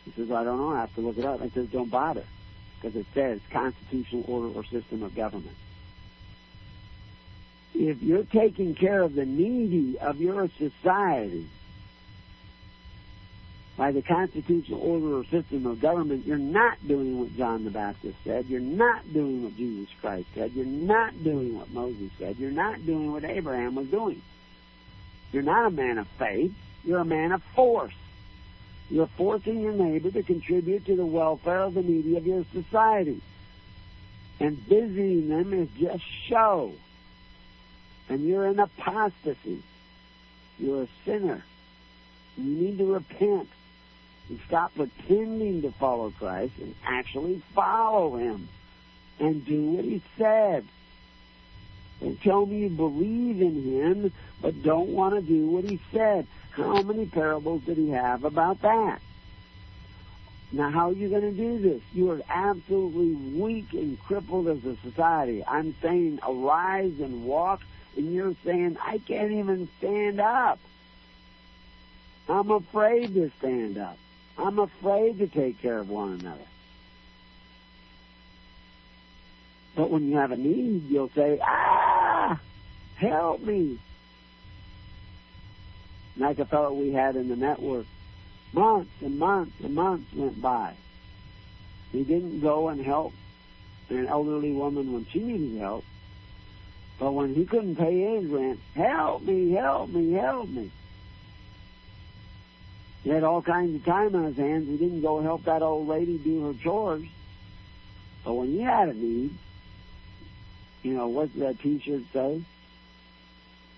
He says, I don't know. I have to look it up. I says, don't bother. Because it says constitutional order or system of government. If you're taking care of the needy of your society by the constitutional order or system of government, you're not doing what John the Baptist said. You're not doing what Jesus Christ said. You're not doing what Moses said. You're not doing what Abraham was doing. You're not a man of faith. You're a man of force. You're forcing your neighbor to contribute to the welfare of the needy of your society. And visiting them is just show. and you're in apostasy. You're a sinner. You need to repent and stop pretending to follow Christ and actually follow Him and do what He said. Don't tell me you believe in Him, but don't want to do what He said. How many parables did He have about that? Now, how are you going to do this? You are absolutely weak and crippled as a society. I'm saying arise and walk, and you're saying I can't even stand up. I'm afraid to stand up. I'm afraid to take care of one another. But when you have a need, you'll say, ah, help me. Like a fellow we had in the network Months and months and months went by. He didn't go and help an elderly woman when she needed help. But when he couldn't pay his rent, help me, help me, help me. He had all kinds of time on his hands. He didn't go help that old lady do her chores. But when he had a need, you know, what did that t-shirt say?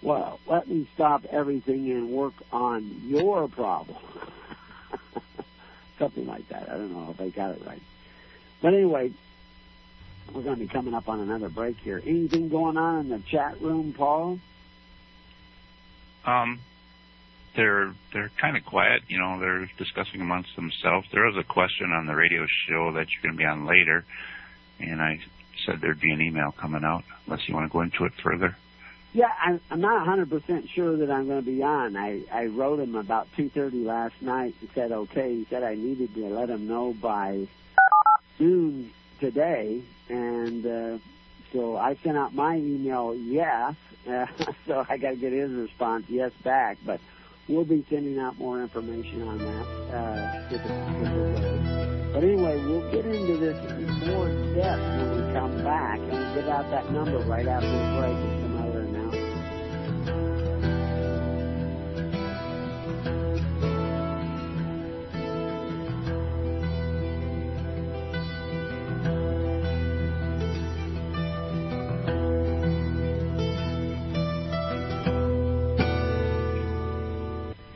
Well, let me stop everything and work on your problem. Something like that. I don't know if I got it right. But anyway, we're going to be coming up on another break here. Anything going on in the chat room, Paul? Um, they're they're kind of quiet. You know, they're discussing amongst themselves. There was a question on the radio show that you're going to be on later, and I said there'd be an email coming out. Unless you want to go into it further. Yeah, I'm, I'm not 100% sure that I'm going to be on. I, I wrote him about 2.30 last night and said, okay. He said I needed to let him know by noon today. And uh, so I sent out my email, yes. Uh, so I got to get his response, yes, back. But we'll be sending out more information on that. Uh, but anyway, we'll get into this in more depth when we come back. And we'll give out that number right after the break.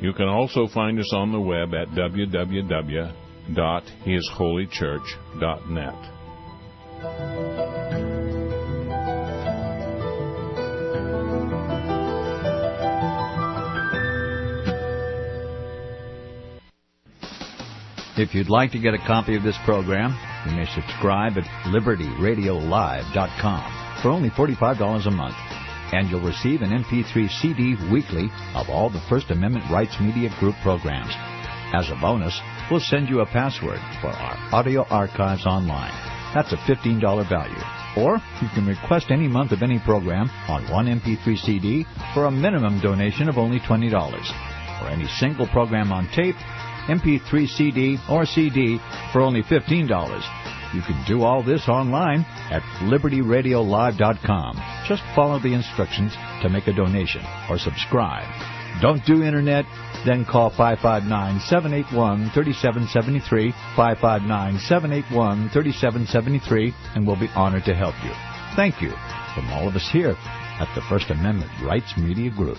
You can also find us on the web at www.hisholychurch.net. If you'd like to get a copy of this program, you may subscribe at libertyradiolive.com for only $45 a month and you'll receive an MP3 CD weekly of all the First Amendment Rights Media Group programs. As a bonus, we'll send you a password for our audio archives online. That's a $15 value. Or you can request any month of any program on one MP3 CD for a minimum donation of only $20. Or any single program on tape, MP3 CD, or CD for only $15. You can do all this online at libertyradiolive.com. Just follow the instructions to make a donation or subscribe. Don't do internet? Then call 559-781-3773, 559-781-3773, and we'll be honored to help you. Thank you from all of us here at the First Amendment Rights Media Group.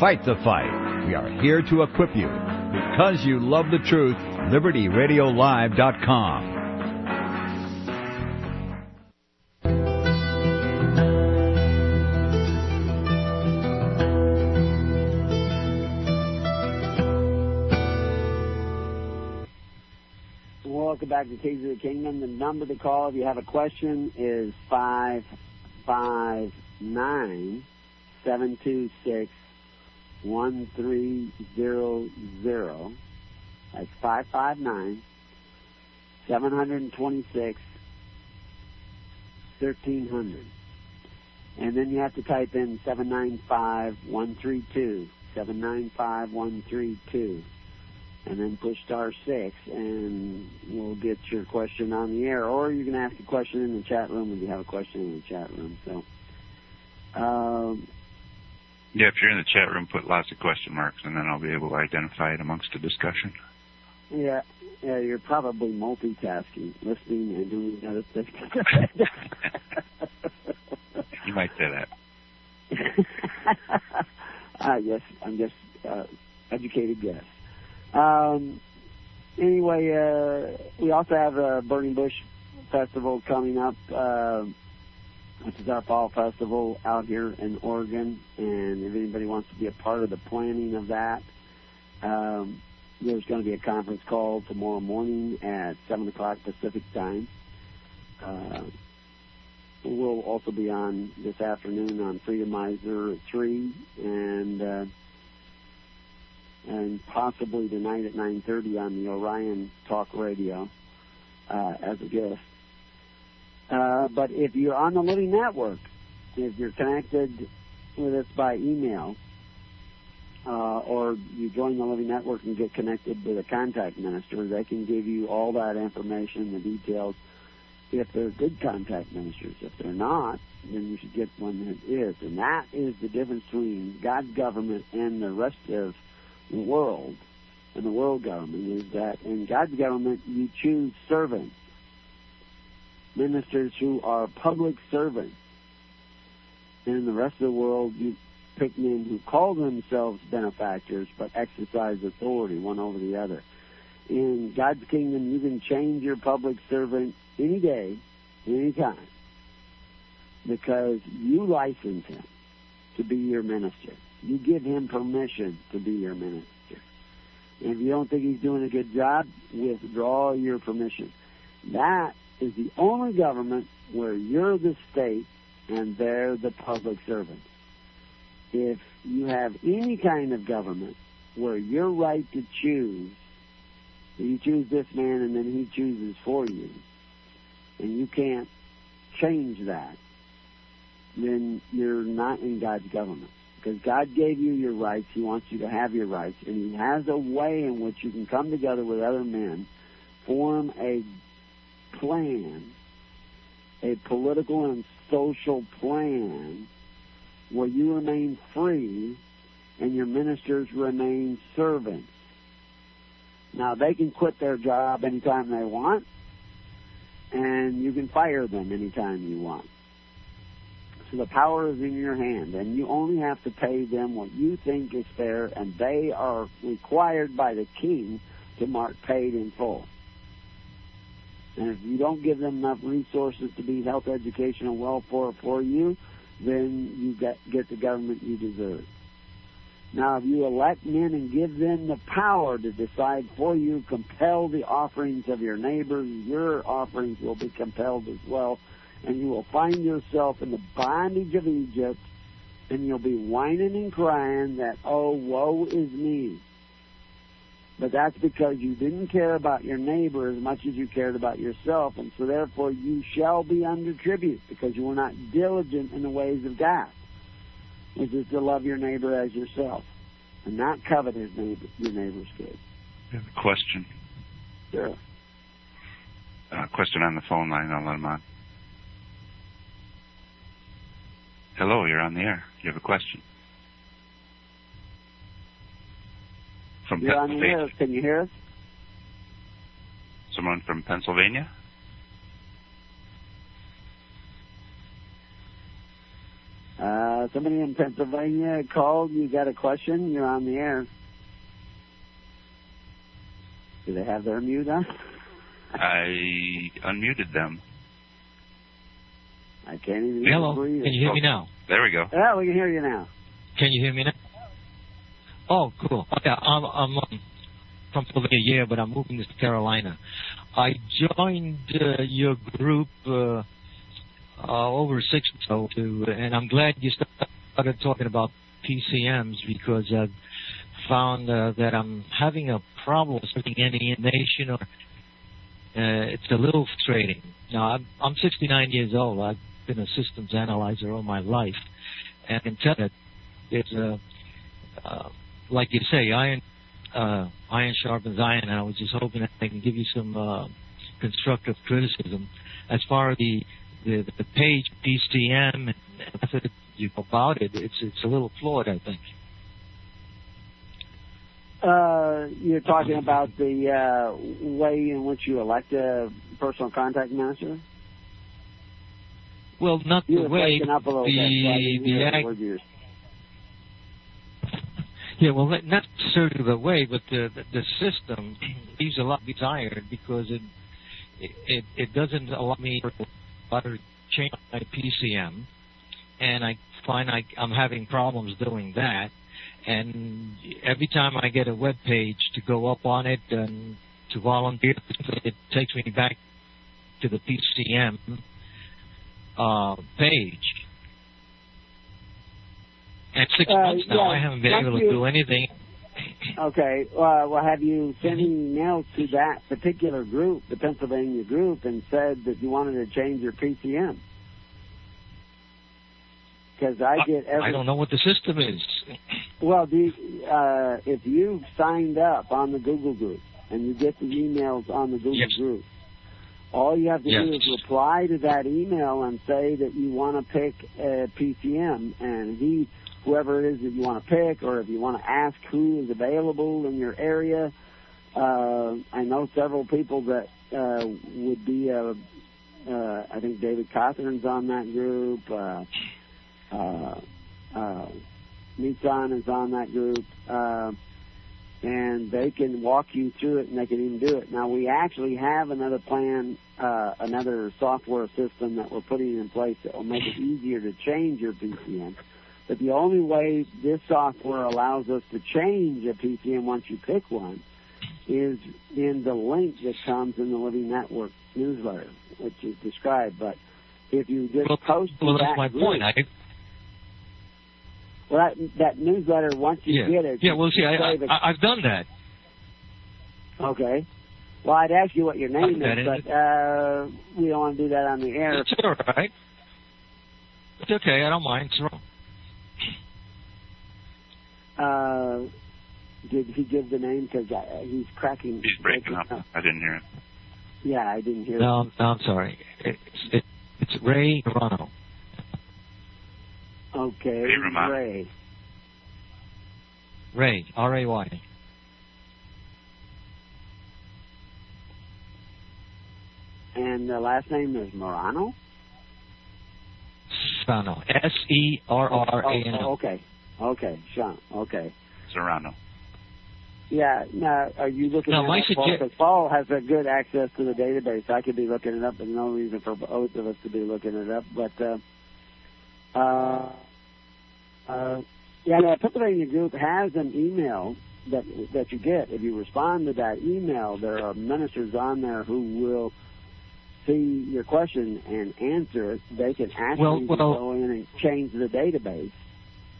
Fight the fight. We are here to equip you. Because you love the truth, LibertyRadioLive.com. Welcome back to Keys of the Kingdom. The number to call if you have a question is 559 726 1300. That's 559 726 1300. And then you have to type in 795132. 795132. And then push star 6, and we'll get your question on the air. Or you can ask a question in the chat room if you have a question in the chat room. So, um, Yeah, if you're in the chat room, put lots of question marks, and then I'll be able to identify it amongst the discussion. Yeah, yeah, you're probably multitasking, listening and doing other things. You might say that. ah, yes, I'm just uh, educated guess. Um, anyway, uh, we also have a Burning Bush Festival coming up. Uh, this is our fall festival out here in Oregon, and if anybody wants to be a part of the planning of that, um, there's going to be a conference call tomorrow morning at 7 o'clock Pacific time. Uh, we'll also be on this afternoon on Freedomizer at 3 and uh, and possibly tonight at 9.30 on the Orion Talk Radio uh, as a guest. Uh, but if you're on the Living Network, if you're connected with us by email, uh, or you join the Living Network and get connected with a contact minister, they can give you all that information, the details, if they're good contact ministers. If they're not, then you should get one that is. And that is the difference between God's government and the rest of the world and the world government is that in God's government you choose servants, ministers who are public servants. In the rest of the world you pick men who call themselves benefactors but exercise authority one over the other. In God's kingdom, you can change your public servant any day, any time, because you license him to be your minister. You give him permission to be your minister. And if you don't think he's doing a good job, withdraw your permission. That is the only government where you're the state and they're the public servant. If you have any kind of government where you're right to choose, you choose this man and then he chooses for you, and you can't change that, then you're not in God's government. Because God gave you your rights, He wants you to have your rights, and He has a way in which you can come together with other men, form a plan, a political and social plan where you remain free and your ministers remain servants. Now, they can quit their job anytime they want, and you can fire them anytime you want. So the power is in your hand, and you only have to pay them what you think is fair, and they are required by the king to mark paid in full. And if you don't give them enough resources to be health, education, and welfare for you, then you get, get the government you deserve. Now, if you elect men and give them the power to decide for you, compel the offerings of your neighbors, your offerings will be compelled as well, and you will find yourself in the bondage of Egypt, and you'll be whining and crying that, oh, woe is me. But that's because you didn't care about your neighbor as much as you cared about yourself, and so therefore you shall be under tribute because you were not diligent in the ways of God, which is to love your neighbor as yourself and not covet his neighbor, your neighbor's good. Have a question. Sure. Uh, question on the phone line. I'll let him on. Hello, you're on the air. You have a question. From You're on the air. Can you hear us? Someone from Pennsylvania? Uh, somebody in Pennsylvania called. You got a question? You're on the air. Do they have their mute on? I unmuted them. I can't even Hello. breathe. Can you hear me now? There we go. Yeah, we can hear you now. Can you hear me now? Oh, cool. Okay, I'm, I'm um, from Pennsylvania, yeah, but I'm moving to Carolina. I joined uh, your group uh, uh, over six months ago, to, and I'm glad you started talking about PCMs because I've found uh, that I'm having a problem with any nation or uh, it's a little frustrating. Now, I'm, I'm 69 years old. I've been a systems analyzer all my life, and I can tell that there's a, uh, like you say, iron, uh, iron sharpens iron. And I was just hoping that I can give you some uh, constructive criticism as far as the the, the page PCM and the method you about it. It's it's a little flawed, I think. Uh, you're talking about the uh, way in which you elect a personal contact manager. Well, not You the way up a little the bit. so the act, word you were- yeah, well, not necessarily the way, but the the, the system leaves a lot desired because it it it doesn't allow me to change my PCM, and I find I, I'm having problems doing that. And every time I get a web page to go up on it and to volunteer, it takes me back to the PCM uh, page. And six Uh, months now, yeah, I haven't been able to you- do anything. Okay. Uh, well, have you sent any emails to that particular group, the Pennsylvania group, and said that you wanted to change your PCM? Because I get every. I don't know what the system is. Well, you, uh, if you've signed up on the Google group and you get the emails on the Google Yes. group, all you have to do is reply to that email and say that you want to pick a PCM, and he, whoever it is that you want to pick, or if you want to ask who is available in your area. Uh, I know several people that uh, would be. Uh, uh, I think David Cothran's on that group. Uh, uh, uh, Nissan is on that group, uh, and they can walk you through it, and they can even do it. Now we actually have another plan, uh, another software system that we're putting in place that will make it easier to change your PCM. But the only way this software allows us to change a PCM once you pick one is in the link that comes in the Living Network newsletter, which is described. But if you just Well, post well, that's that my group, point. I, well, that, that newsletter, once you yeah, get it, yeah. Well, see, I, say the- I, I've done that. okay. Well, I'd ask you what your name is, is- but uh, we don't want to do that on the air. It's all right. It's okay. I don't mind. It's wrong. Uh, did he give the name? Because he's cracking. He's breaking up. I didn't hear it. Yeah, I didn't hear. No, no, I'm sorry. It's it, it's Ray Romano. Okay, Ray Romano. Ray. Ray R A Y. And the last name is Morano. Serrano. S E R R A N Oh, okay, okay, Sean. Okay. Serrano. Yeah. Now, are you looking No, at my it, Paul? sugge- 'Cause Paul has a good access to the database. I could be looking it up, and no reason for both of us to be looking it up. But uh, uh, uh, yeah, the Pennsylvania group has an email that that you get. If you respond to that email, there are ministers on there who will see your question and answer it. They can actually Well, well- go in and change the database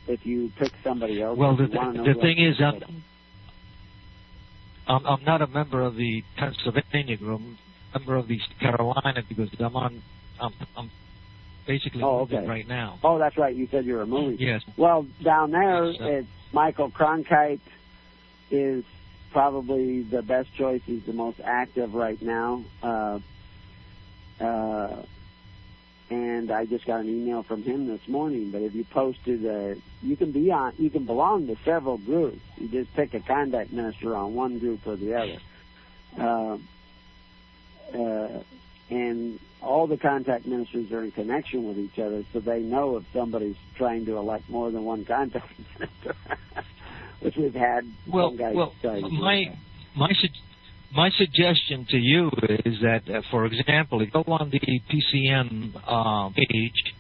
if you pick somebody else. Well, the, you the thing is, I'm, I'm I'm not a member of the Pennsylvania group. I'm a member of the Carolina because I'm on. I'm I'm basically Oh, okay. right now. Oh, that's right. You said you were moving. Yes. Well, down there, So- it's Michael Cronkite is probably the best choice. He's the most active right now. Uh, uh, and I just got an email from him this morning. But if you post to the, you can be on, you can belong to several groups. You just pick a contact minister on one group or the other. Uh, uh, and all the contact ministers are in connection with each other, so they know if somebody's trying to elect more than one contact minister, which we've had Well, some guys well, try to do my my my suggestion to you is that, uh, for example, if you go on the PCM uh, page,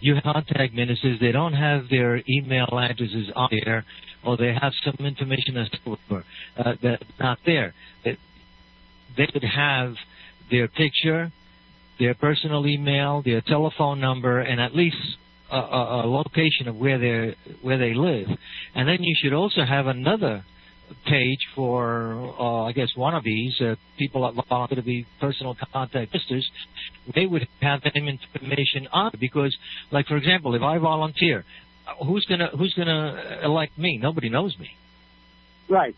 you contact ministers. They don't have their email addresses on there, or they have some information that's uh, that's not there. It, they could have their picture, their personal email, their telephone number, and at least a, a, a location of where they where they live. And then you should also have another page for, uh, I guess, one of these uh, people that volunteer to be personal contact ministers, they would have that information on because, like for example, if I volunteer, uh, who's gonna who's gonna elect me? Nobody knows me. Right.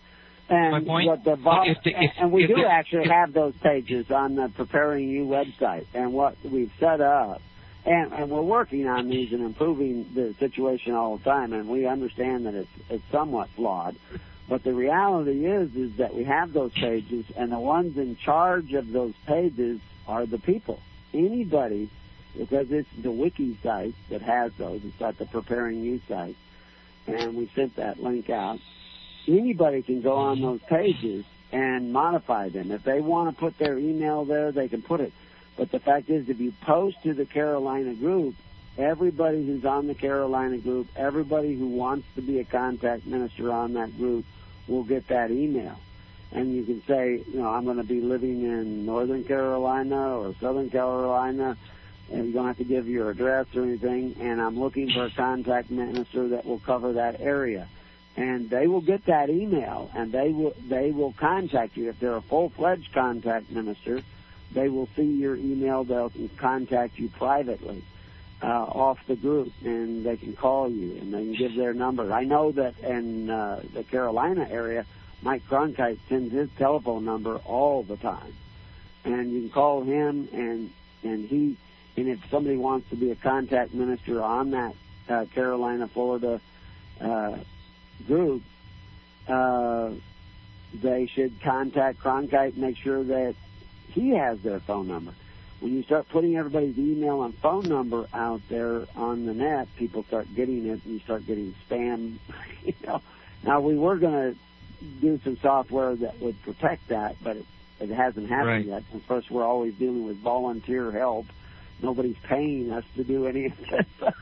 And My point? what the vol- If the- if- and we do the- actually if- have those pages on the Preparing You website. And what we've set up, and, and we're working on these and improving the situation all the time. And we understand that it's it's somewhat flawed, but the reality is is that we have those pages, and the ones in charge of those pages are the people. Anybody, because it's the wiki site that has those. It's at the Preparing You site, and we sent that link out anybody can go on those pages and modify them. If they want to put their email there, they can put it. But the fact is, if you post to the Carolina group, everybody who's on the Carolina group, everybody who wants to be a contact minister on that group will get that email. And you can say, you know, I'm going to be living in Northern Carolina or Southern Carolina, and you don't have to give your address or anything, and I'm looking for a contact minister that will cover that area. And they will get that email and they will they will contact you. If they're a full fledged contact minister they will see your email. They'll contact you privately uh, off the group and they can call you and they can give their number i know that in uh, the carolina area mike cronkite sends his telephone number all the time and you can call him and and he and if somebody wants to be a contact minister on that uh, carolina florida uh, group, uh, they should contact Cronkite and make sure that he has their phone number. When you start putting everybody's email and phone number out there on the net, people start getting it and you start getting spam. you know, now we were going to do some software that would protect that, but it, it hasn't happened Right. yet. And first, we're always dealing with volunteer help. Nobody's paying us to do any of this.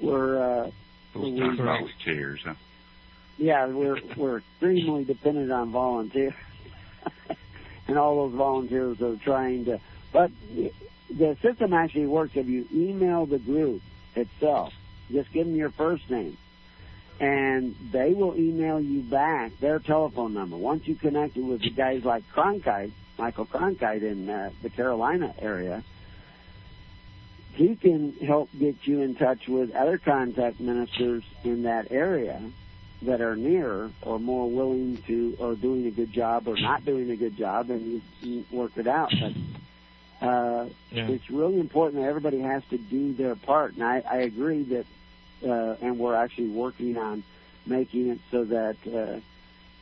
we're uh, Those we- volunteers, huh? yeah, we're we're extremely dependent on volunteers, and all those volunteers are trying to. But the system actually works if you email the group itself. Just give them your first name, and they will email you back their telephone number. Once you connect it with the guys like Cronkite, Michael Cronkite in uh, the Carolina area, he can help get you in touch with other contact ministers in that area that are near or more willing to or doing a good job or not doing a good job and you, you work it out but uh Yeah. it's really important that everybody has to do their part and i i agree that uh and we're actually working on making it so that uh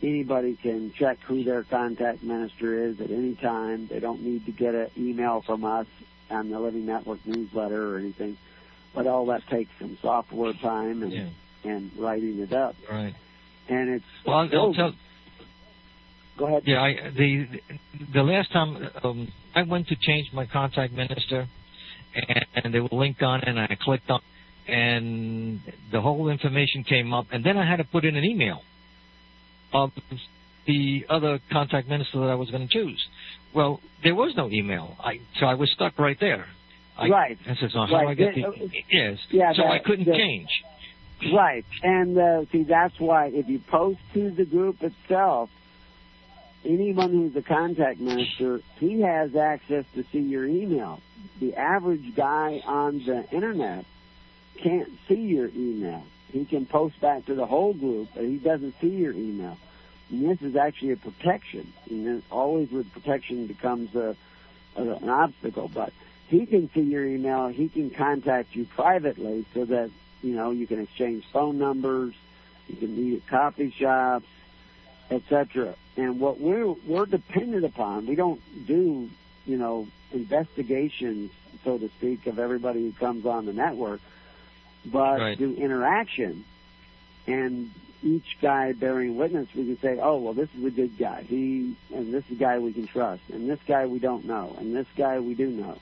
anybody can check who their contact minister is at any time they don't need to get an email from us on the living network newsletter or anything but all that takes some software time and Yeah. and writing it up Right. and it's Well, I'll, I'll tell. Go ahead. Yeah, I, the the last time um, I went to change my contact minister, and, they were linked on, and I clicked on, and the whole information came up, and then I had to put in an email of the other contact minister that I was going to choose. Well, there was no email, I so I was stuck right there. I, Right. I said, so how do I get the uh, yes? yeah, so I that- couldn't that- change. Right, and uh, see that's why if you post to the group itself, anyone who's a contact master, he has access to see your email. The average guy on the internet can't see your email. He can post back to the whole group, but he doesn't see your email. And this is actually a protection. And always with protection becomes a, a, an obstacle. But he can see your email. He can contact you privately so that you know you can exchange phone numbers. You can meet at coffee shops, etc. And what we're we're dependent upon, we don't do you know investigations, so to speak, of everybody who comes on the network, but Right. do interaction. And each guy bearing witness, we can say, oh well, this is a good guy. He and this is a guy we can trust, and this guy we don't know, and this guy we do know.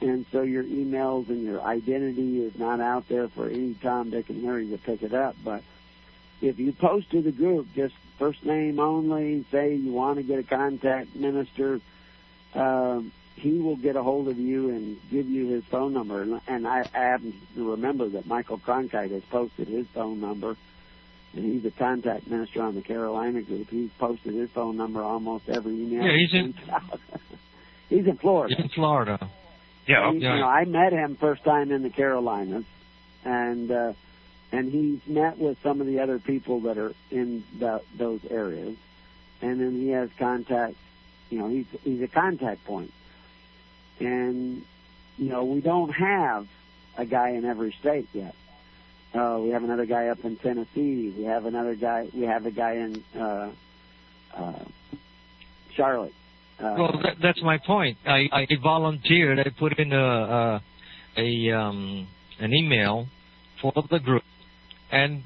And so your emails and your identity is not out there for any Tom, Dick, and Harry to pick it up. But if you post to the group, just first name only, say you want to get a contact minister, um, he will get a hold of you and give you his phone number. And, and I, I happen to remember that Michael Cronkite has posted his phone number and he's a contact minister on the Carolina group. He's posted his phone number almost every email. Yeah, he's in- he's in Florida. He's In Florida. Yeah, He- You know, I met him first time in the Carolinas, and uh, and he's met with some of the other people that are in the, those areas, and then he has contact. You know, he's he's a contact point, and you know we don't have a guy in every state yet. Uh, we have another guy up in Tennessee. We have another guy. We have a guy in uh, uh, Charlotte. Uh, Well, that, that's my point. I, I volunteered. I put in a a, a um, an email for the group, and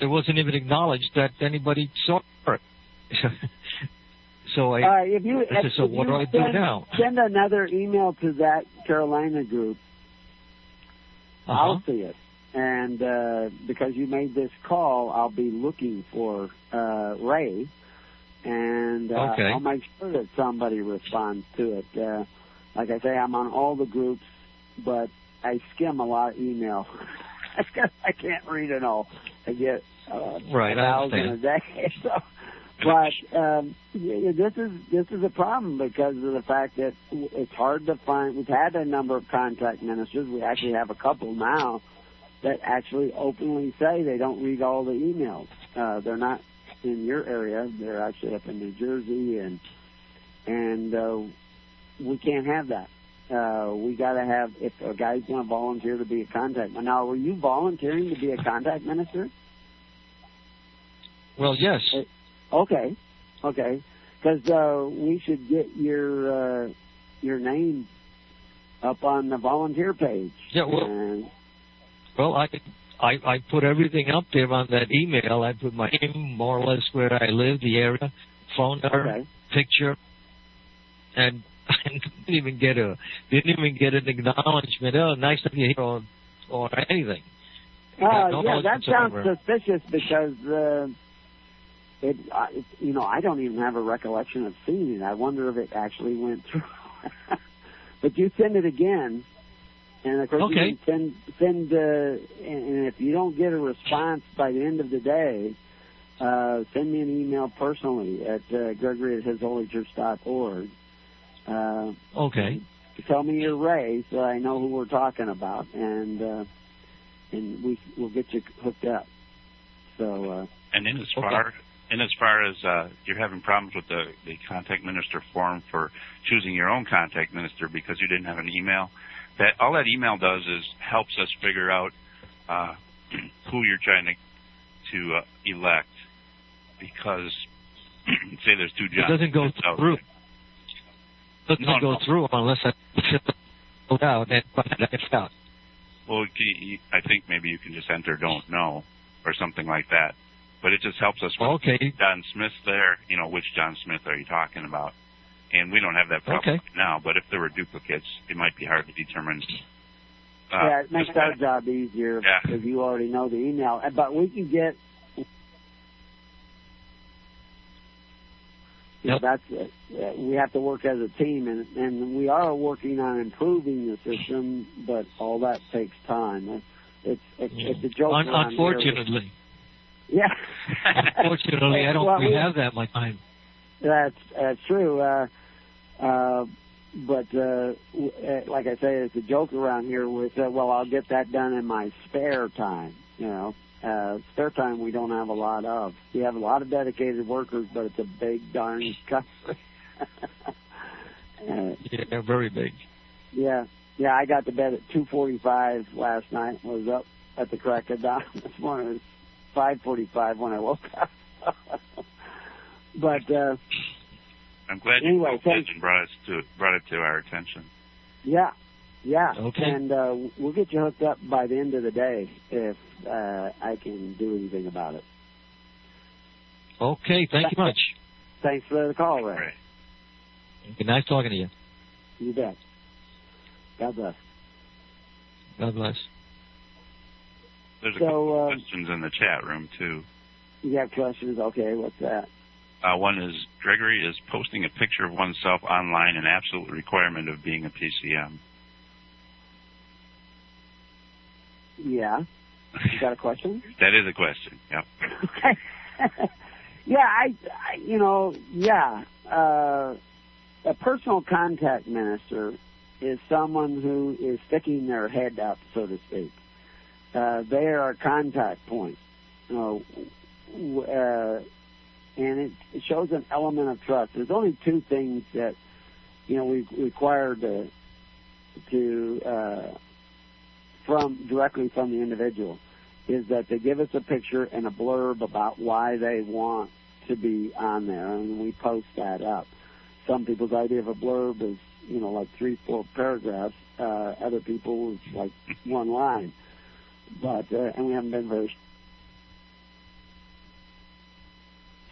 it wasn't even acknowledged that anybody saw it. so I, Uh, if you, I said, so if what you do I do send, now? Send another email to that Carolina group. Uh-huh. I'll see it, and uh, because you made this call, I'll be looking for uh, Ray, and uh, Okay. I'll make sure that somebody responds to it. Uh, like I say, I'm on all the groups, but I skim a lot of email. I can't read it all. I get uh, Right, a thousand a day. So, but um, this is this is a problem because of the fact that it's hard to find. We've had a number of contact ministers. We actually have a couple now that actually openly say they don't read all the emails. Uh, they're not in your area. They're actually up in New Jersey, and and uh, we can't have that. Uh, we got to have if a guy's going to volunteer to be a contact. Now, were you volunteering to be a contact minister? well, yes. Okay, okay, because uh, we should get your uh, your name up on the volunteer page. Yeah, well- And- Well, I, I I put everything up there on that email. I put my name, more or less where I live, the area, phone number, okay. picture, and I didn't even get a didn't even get an acknowledgement. Oh, nice of you here, or, or anything. Uh, no yeah, that sounds whatsoever. suspicious because uh, it, uh, it, you know, I don't even have a recollection of seeing it. I wonder if it actually went through. but you send it again, and of course Okay. you can send send. Uh, and, and if you don't get a response by the end of the day, uh, send me an email personally at uh, Gregory at hisholychurch.org. Uh, Okay. tell me your Ray so I know who we're talking about, and uh, and we we'll get you hooked up. So uh, And in as far in as far as uh, you're having problems with the, the contact minister form for choosing your own contact minister because you didn't have an email, that all that email does is helps us figure out uh, who you're trying to to uh, elect. Because say there's two It Johns. doesn't go out through. Doesn't No, go no. through unless I fill it out and find it out. Well, you- you- I think maybe you can just enter "don't know" or something like that. But it just helps us. With Okay. John Smith there, you know, which John Smith are you talking about? And we don't have that problem Okay. now. But if there were duplicates, it might be hard to determine. Uh, yeah, it makes our job easier Yeah. because you already know the email. But we can get. You know, that's. Uh, we have to work as a team, and and we are working on improving the system, but all that takes time. It's it's, it's, it's a joke. Un- around here. unfortunately, Yeah. unfortunately, I don't Well, we have that much time. That's that's true. Uh, uh, but uh, uh, like I say, it's a joke around here. With uh, well, I'll get that done in my spare time. You know, uh, spare time we don't have a lot of. We have a lot of dedicated workers, but it's a big darn country. uh, Yeah, very big. yeah, yeah. I got to bed at two forty-five last night. Was up at the crack of dawn this morning. It was five forty-five when I woke up. but. uh I'm glad you Anyway, posted thanks. and brought us to brought it to our attention. Yeah, yeah. Okay. And uh, we'll get you hooked up by the end of the day if uh, I can do anything about it. Okay, thank you much. Thanks for the call, Ray. Right. Good nice talking to you. You bet. God bless. God bless. There's a So, couple uh, questions in the chat room too. You have questions? Okay, what's that? Uh, one is Gregory is posting a picture of oneself online an absolute requirement of being a PCM. Yeah. You got a question? That is a question. Yep. yeah, I, I, you know, yeah. Uh, a personal contact minister is someone who is sticking their head up, so to speak. Uh, they are a contact point. You know, uh, and it, it shows an element of trust. There's only two things that you know we require to to uh, from directly from the individual is that they give us a picture and a blurb about why they want to be on there, and we post that up. Some people's idea of a blurb is you know like three, four paragraphs. Uh, other people it's like one line. But uh, and we haven't been very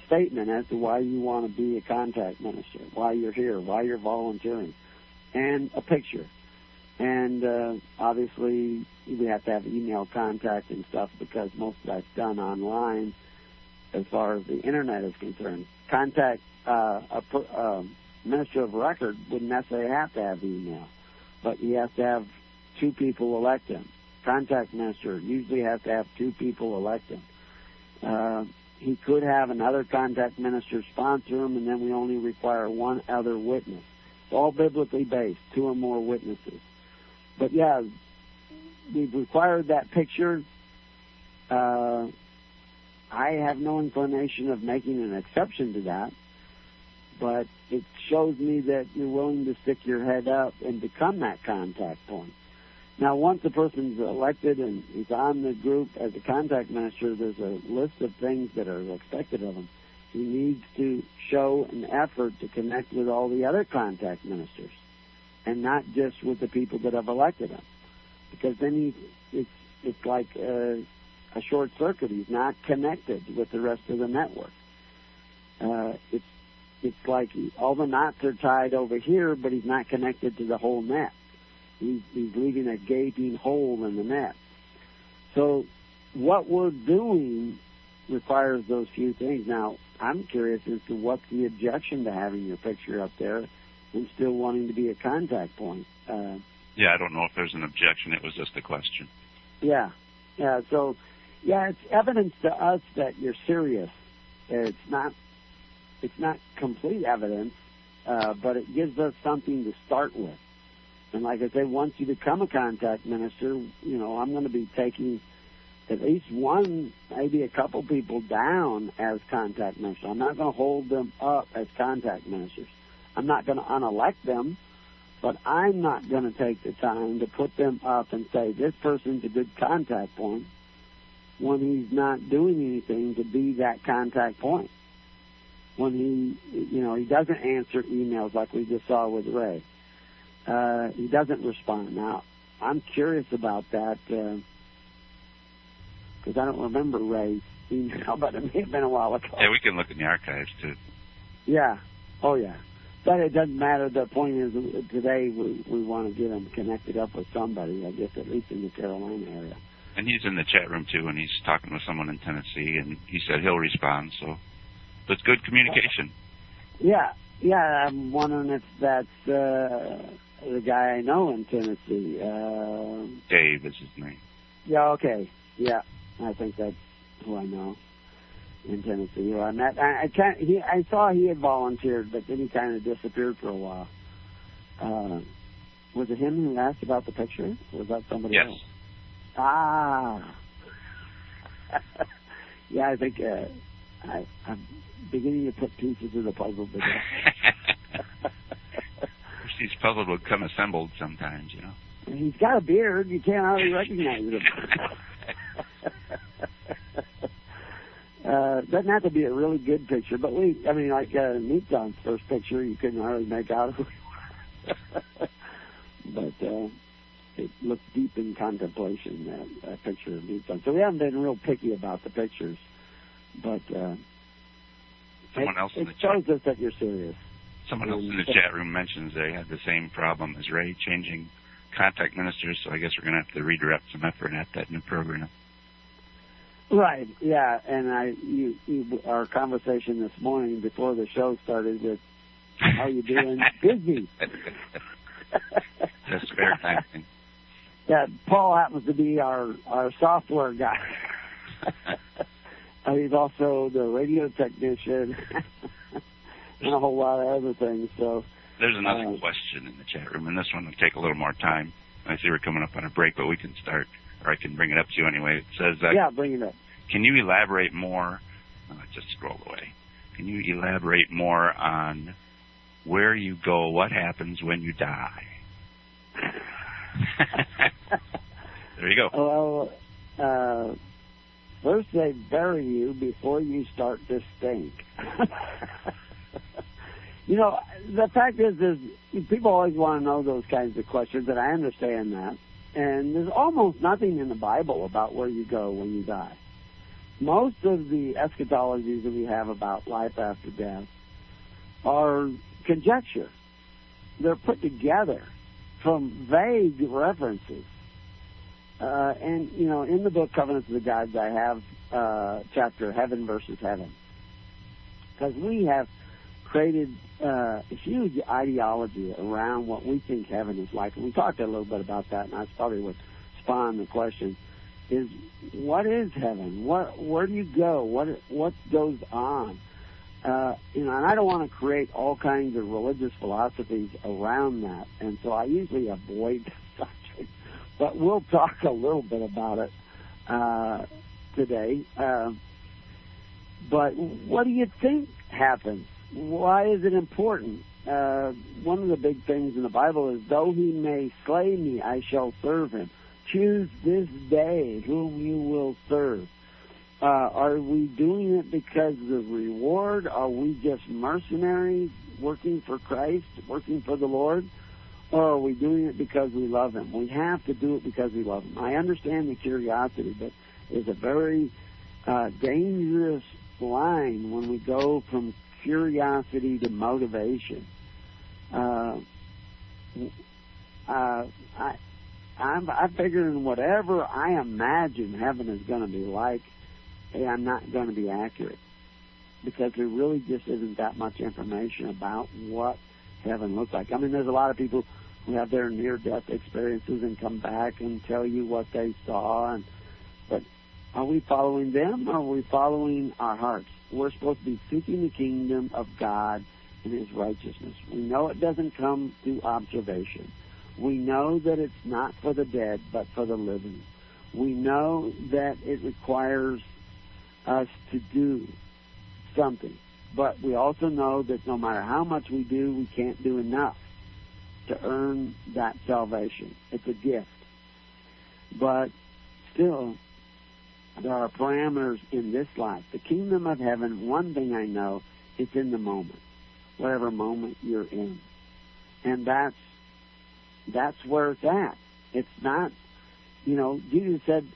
statement as to why you want to be a contact minister, why you're here, why you're volunteering, and a picture. And uh, obviously, we have to have email contact and stuff because most of that's done online as far as the internet is concerned. Contact uh, a per, uh, minister of record wouldn't necessarily have to have email, but you have to have two people elect him. Contact minister usually has to have two people elect him. Uh, he could have another contact minister sponsor him, and then we only require one other witness. It's all biblically based, two or more witnesses. But yeah, we've required that picture. Uh, I have no inclination of making an exception to that, but it shows me that you're willing to stick your head up and become that contact point. Now, once a person's elected and he's on the group as a contact minister, there's a list of things that are expected of him. He needs to show an effort to connect with all the other contact ministers, and not just with the people that have elected him, because then he it's it's like a, a short circuit. He's not connected with the rest of the network. Uh, it's it's like he, all the knots are tied over here, but he's not connected to the whole net. He's, he's leaving a gaping hole in the net. So what we're doing requires those few things. Now, I'm curious as to what's the objection to having your picture up there and still wanting to be a contact point. Uh, Yeah, I don't know if there's an objection. It was just a question. yeah, yeah. So, yeah, it's evidence to us that you're serious. It's not, it's not complete evidence, uh, but it gives us something to start with. And like I say, once you become a contact minister, you know, I'm going to be taking at least one, maybe a couple people down as contact ministers. I'm not going to hold them up as contact ministers. I'm not going to unelect them, but I'm not going to take the time to put them up and say this person's a good contact point when he's not doing anything to be that contact point. When he, you know, he doesn't answer emails like we just saw with Ray uh, he doesn't respond. Now, I'm curious about that because I don't remember Ray's email, but it may have been a while ago. Yeah, we can look in the archives too. Yeah. Oh, yeah. But it doesn't matter. The point is, today we we want to get him connected up with somebody. I guess at least in the Carolina area. And he's in the chat room too, and he's talking with someone in Tennessee, and he said he'll respond. So it's good communication. Yeah, yeah. I'm wondering if that's uh, the guy I know in Tennessee. Uh, Dave is his name. yeah. Okay. Yeah. I think that's who I know in Tennessee. I met. I, I can't. He. I saw he had volunteered, but then he kind of disappeared for a while. Uh, was it him who asked about the picture? Or was that somebody else? Yes. else? Ah. yeah, I think uh, I, I'm beginning to put pieces of the puzzle together. These puzzles would come assembled sometimes, you know. He's got a beard. You can't hardly recognize him. uh, doesn't have to be a really good picture, but we, I mean, like uh, Meatdon's first picture, you couldn't hardly make out who but uh, it looks deep in contemplation, that, that picture of Meatdon. So we haven't been real picky about the pictures, but uh, Someone it, else in it the chat. shows us that you're serious. Someone else in the chat room mentions they had the same problem as Ray, changing contact ministers. So I guess we're going to have to redirect some effort at that new program. Right. Yeah. And I, you, you, our conversation this morning before the show started with how you doing? Busy. That's fair time thing. Yeah, Paul happens to be our our software guy. uh, he's also the radio technician and a whole lot of other things. So There's another uh, question in the chat room, and this one will take a little more time. I see we're coming up on a break, but we can start, or I can bring it up to you anyway. It says, uh, yeah, bring it up. Can you elaborate more? I just scrolled away. Can you elaborate more on where you go, what happens when you die? there you go. Well, uh, first they bury you before you start to stink. you know, the fact is, is people always want to know those kinds of questions, and I understand that. And there's almost nothing in the Bible about where you go when you die. Most of the eschatologies that we have about life after death are conjecture. They're put together from vague references. Uh, and, you know, in the book Covenants of the Gods, I have uh, chapter Heaven versus Heaven. Because we have created uh, a huge ideology around what we think heaven is like. And we talked a little bit about that, and that's probably what spawned the question is what is heaven? What where do you go? What what goes on? Uh, you know, and I don't want to create all kinds of religious philosophies around that, and so I usually avoid the subject. But we'll talk a little bit about it uh, today. Uh, but what do you think happens? Why is it important? Uh, one of the big things in the Bible is, though he may slay me, I shall serve him. Choose this day whom you will serve. Uh, are we doing it because of the reward? Are we just mercenaries working for Christ, working for the Lord? Or are we doing it because we love Him? We have to do it because we love Him. I understand the curiosity, but it's a very uh, dangerous line when we go from curiosity to motivation. Uh, uh, I, I'm, I figure in whatever I imagine heaven is going to be like, hey, I'm not going to be accurate because there really just isn't that much information about what heaven looks like. I mean, there's a lot of people who have their near-death experiences and come back and tell you what they saw, and but are we following them or are we following our hearts? We're supposed to be seeking the kingdom of God and His righteousness. We know it doesn't come through observation. We know that it's not for the dead, but for the living. We know that it requires us to do something. But we also know that no matter how much we do, we can't do enough to earn that salvation. It's a gift. But still, there are parameters in this life. The kingdom of heaven, one thing I know, it's in the moment, whatever moment you're in. And that's that's where it's at. It's not, you know, Jesus said,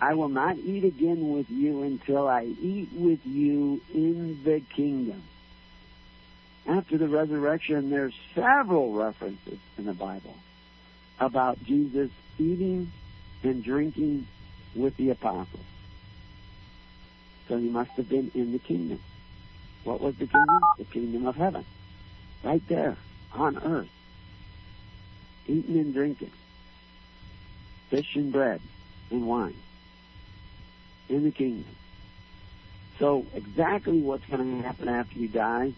I will not eat again with you until I eat with you in the kingdom. After the resurrection, there's several references in the Bible about Jesus eating and drinking with the apostles. So he must have been in the kingdom. What was the kingdom? The kingdom of heaven. Right there on earth. Eating and drinking. Fish and bread and wine. In the kingdom. So exactly what's going to happen after you die,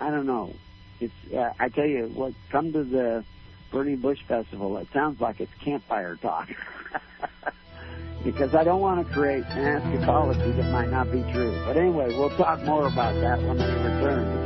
I don't know. It's uh, I tell you what. Come to the Burning Bush Festival. It sounds like it's campfire talk. because I don't want to create an eschatology that might not be true. But anyway, we'll talk more about that when we return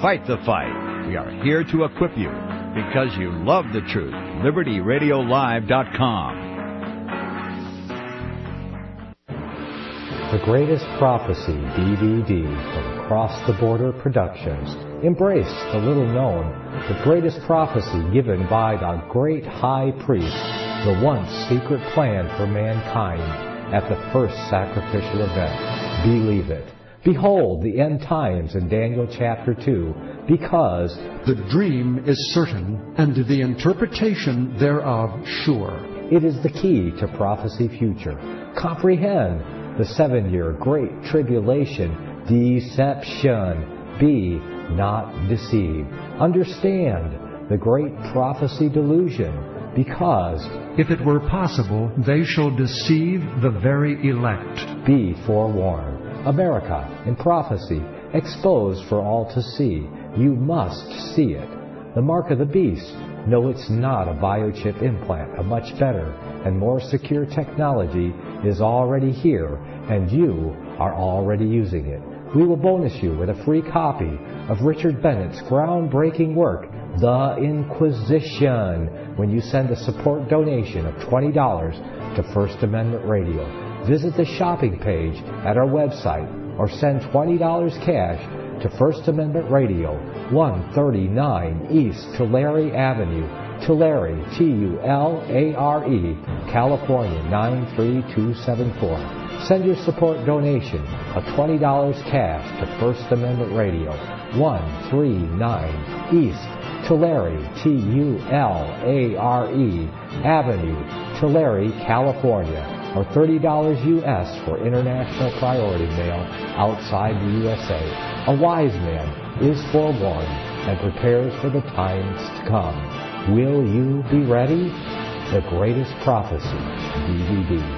Fight the fight. We are here to equip you because you love the truth. LibertyRadioLive.com. The Greatest Prophecy DVD from Cross the Border Productions. Embrace the little known, the greatest prophecy given by the great high priest, the once secret plan for mankind at the first sacrificial event. Believe it. Behold the end times in Daniel chapter 2, because the dream is certain, and the interpretation thereof sure. It is the key to prophecy future. Comprehend the seven year great tribulation, deception. Be not deceived. Understand the great prophecy delusion, because if it were possible, they shall deceive the very elect. Be forewarned. America in prophecy, exposed for all to see. You must see it. The mark of the beast. No, it's not a biochip implant. A much better and more secure technology is already here, and you are already using it. We will bonus you with a free copy of Richard Bennett's groundbreaking work, The Inquisition, when you send a support donation of $20 to First Amendment Radio visit the shopping page at our website or send $20 cash to First Amendment Radio, 139 East Tulare Avenue, Tulare, T-U-L-A-R-E, California 93274. Send your support donation of $20 cash to First Amendment Radio, 139 East Tulare, T-U-L-A-R-E, Avenue, Tulare, California or $30 US for international priority mail outside the USA. A wise man is forewarned and prepares for the times to come. Will you be ready? The Greatest Prophecy DVD.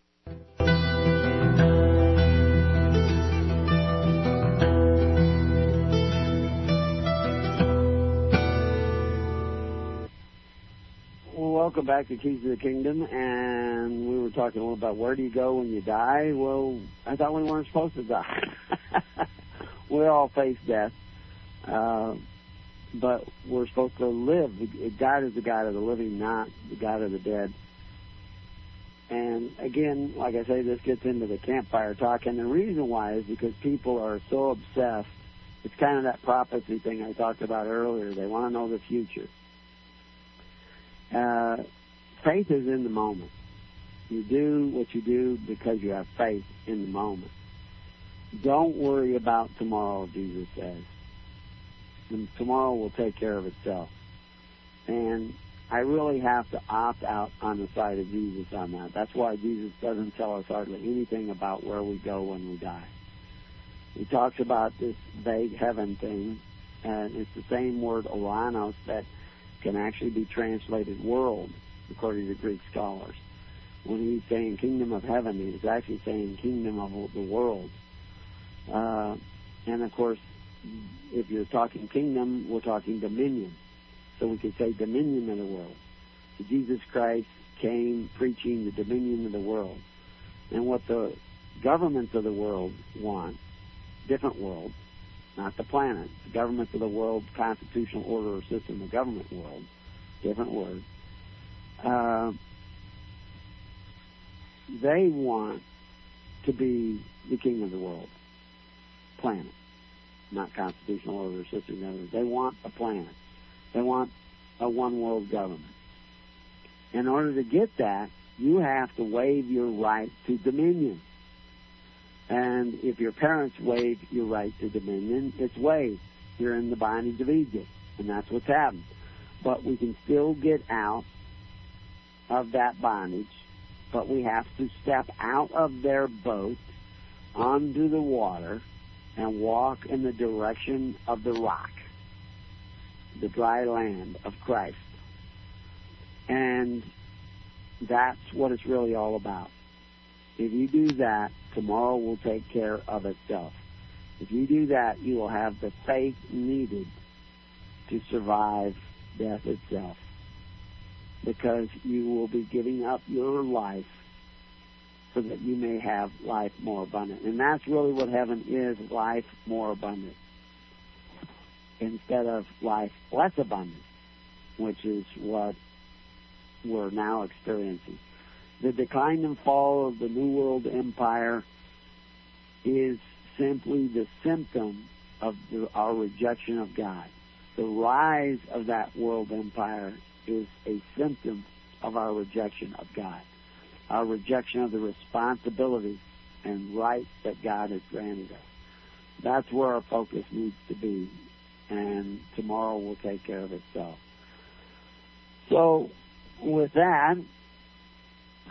Welcome back to Keys of the Kingdom, and we were talking a little about where do you go when you die. Well, I thought we weren't supposed to die. we all face death, uh, but we're supposed to live. God is the God of the living, not the God of the dead. And again, like I say, this gets into the campfire talk, and the reason why is because people are so obsessed. It's kind of that prophecy thing I talked about earlier. They want to know the future uh, faith is in the moment. You do what you do because you have faith in the moment. Don't worry about tomorrow, Jesus says. And tomorrow will take care of itself. And I really have to opt out on the side of Jesus on that. That's why Jesus doesn't tell us hardly anything about where we go when we die. He talks about this vague heaven thing, and it's the same word Uranos that can actually be translated world, according to Greek scholars. When he's saying kingdom of heaven, he's actually saying kingdom of the world. Uh, and of course, if you're talking kingdom, we're talking dominion. So we could say dominion of the world. So Jesus Christ came preaching the dominion of the world. And what the governments of the world want, different worlds, not the planet. The governments of the world, constitutional order or system, the government world, different word. Uh, they want to be the king of the world, planet, not constitutional order or system government. They want a planet. They want a one world government. In order to get that, you have to waive your right to dominion. And if your parents waive your right to dominion, it's waived. You're in the bondage of Egypt. And that's what's happened. but we can still get out of that bondage. But we have to step out of their boat onto the water and walk in the direction of the rock, the dry land of Christ. And that's what it's really all about. If you do that, tomorrow will take care of itself. If you do that, you will have the faith needed to survive death itself. Because you will be giving up your life so that you may have life more abundant. And that's really what heaven is life more abundant. Instead of life less abundant, which is what we're now experiencing. The decline and fall of the New World Empire is simply the symptom of the, our rejection of God. The rise of that world empire is a symptom of our rejection of God, our rejection of the responsibilities and rights that God has granted us. That's where our focus needs to be, and tomorrow will take care of itself. So, with that,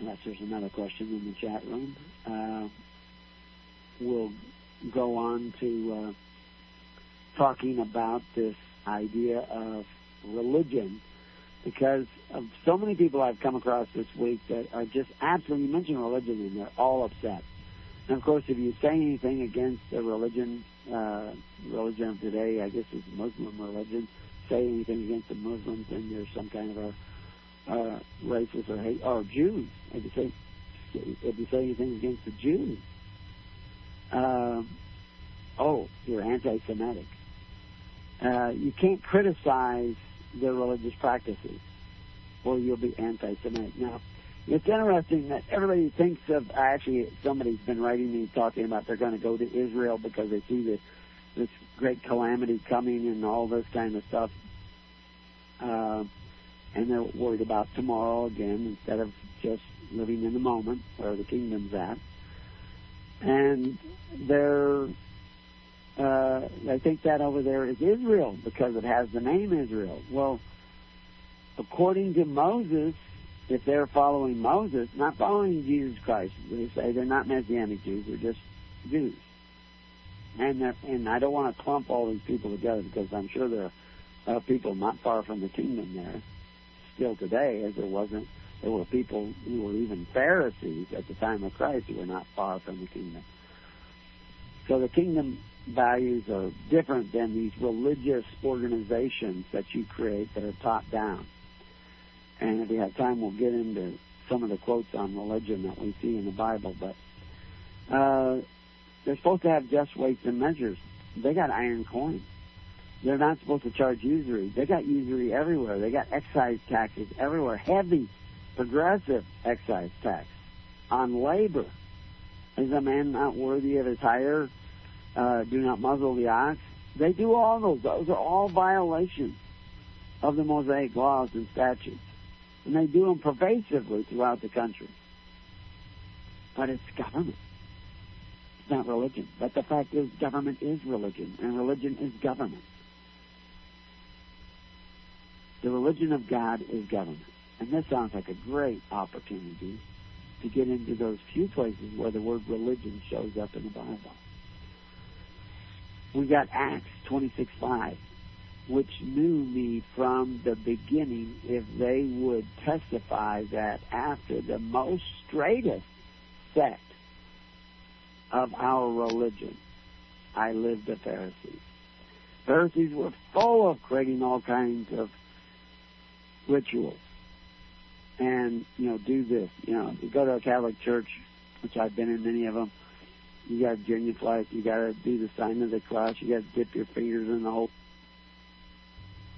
unless there's another question in the chat room, uh, we'll go on to uh, talking about this idea of religion because of so many people I've come across this week that are just absolutely, you mention religion and they're all upset. And of course, if you say anything against the religion, uh, religion of today, I guess it's Muslim religion, say anything against the Muslims, then there's some kind of a uh, racist or hate, or Jews. If you say, if you say anything against the Jews, um, oh, you're anti-Semitic. Uh, you can't criticize their religious practices, or you'll be anti-Semitic. Now, it's interesting that everybody thinks of. Actually, somebody's been writing me talking about they're going to go to Israel because they see this this great calamity coming and all this kind of stuff, uh, and they're worried about tomorrow again instead of just living in the moment where the kingdom's at. And they're uh, think that over there is Israel because it has the name Israel. Well, according to Moses, if they're following Moses, not following Jesus Christ, they say they're not Messianic Jews, they're just Jews. And and I don't want to clump all these people together because I'm sure there are people not far from the kingdom there still today, as there wasn't. There were people who were even Pharisees at the time of Christ who were not far from the kingdom. So the kingdom values are different than these religious organizations that you create that are top down. And if we have time, we'll get into some of the quotes on religion that we see in the Bible. But uh, they're supposed to have just weights and measures. They got iron coins. They're not supposed to charge usury. They got usury everywhere. They got excise taxes everywhere. Heavy, progressive excise tax on labor. Is a man not worthy of his hire? Uh, do not muzzle the ox. They do all those. Those are all violations of the Mosaic laws and statutes. And they do them pervasively throughout the country. But it's government. It's not religion. But the fact is, government is religion, and religion is government. The religion of God is government. And this sounds like a great opportunity to get into those few places where the word religion shows up in the Bible. We got Acts 26:5, which knew me from the beginning if they would testify that after the most straightest sect of our religion, I lived the Pharisees. Pharisees were full of creating all kinds of rituals. And, you know, do this. You know, you go to a Catholic church, which I've been in many of them, you got to genuflect, you got to do the sign of the cross, you got to dip your fingers in the whole,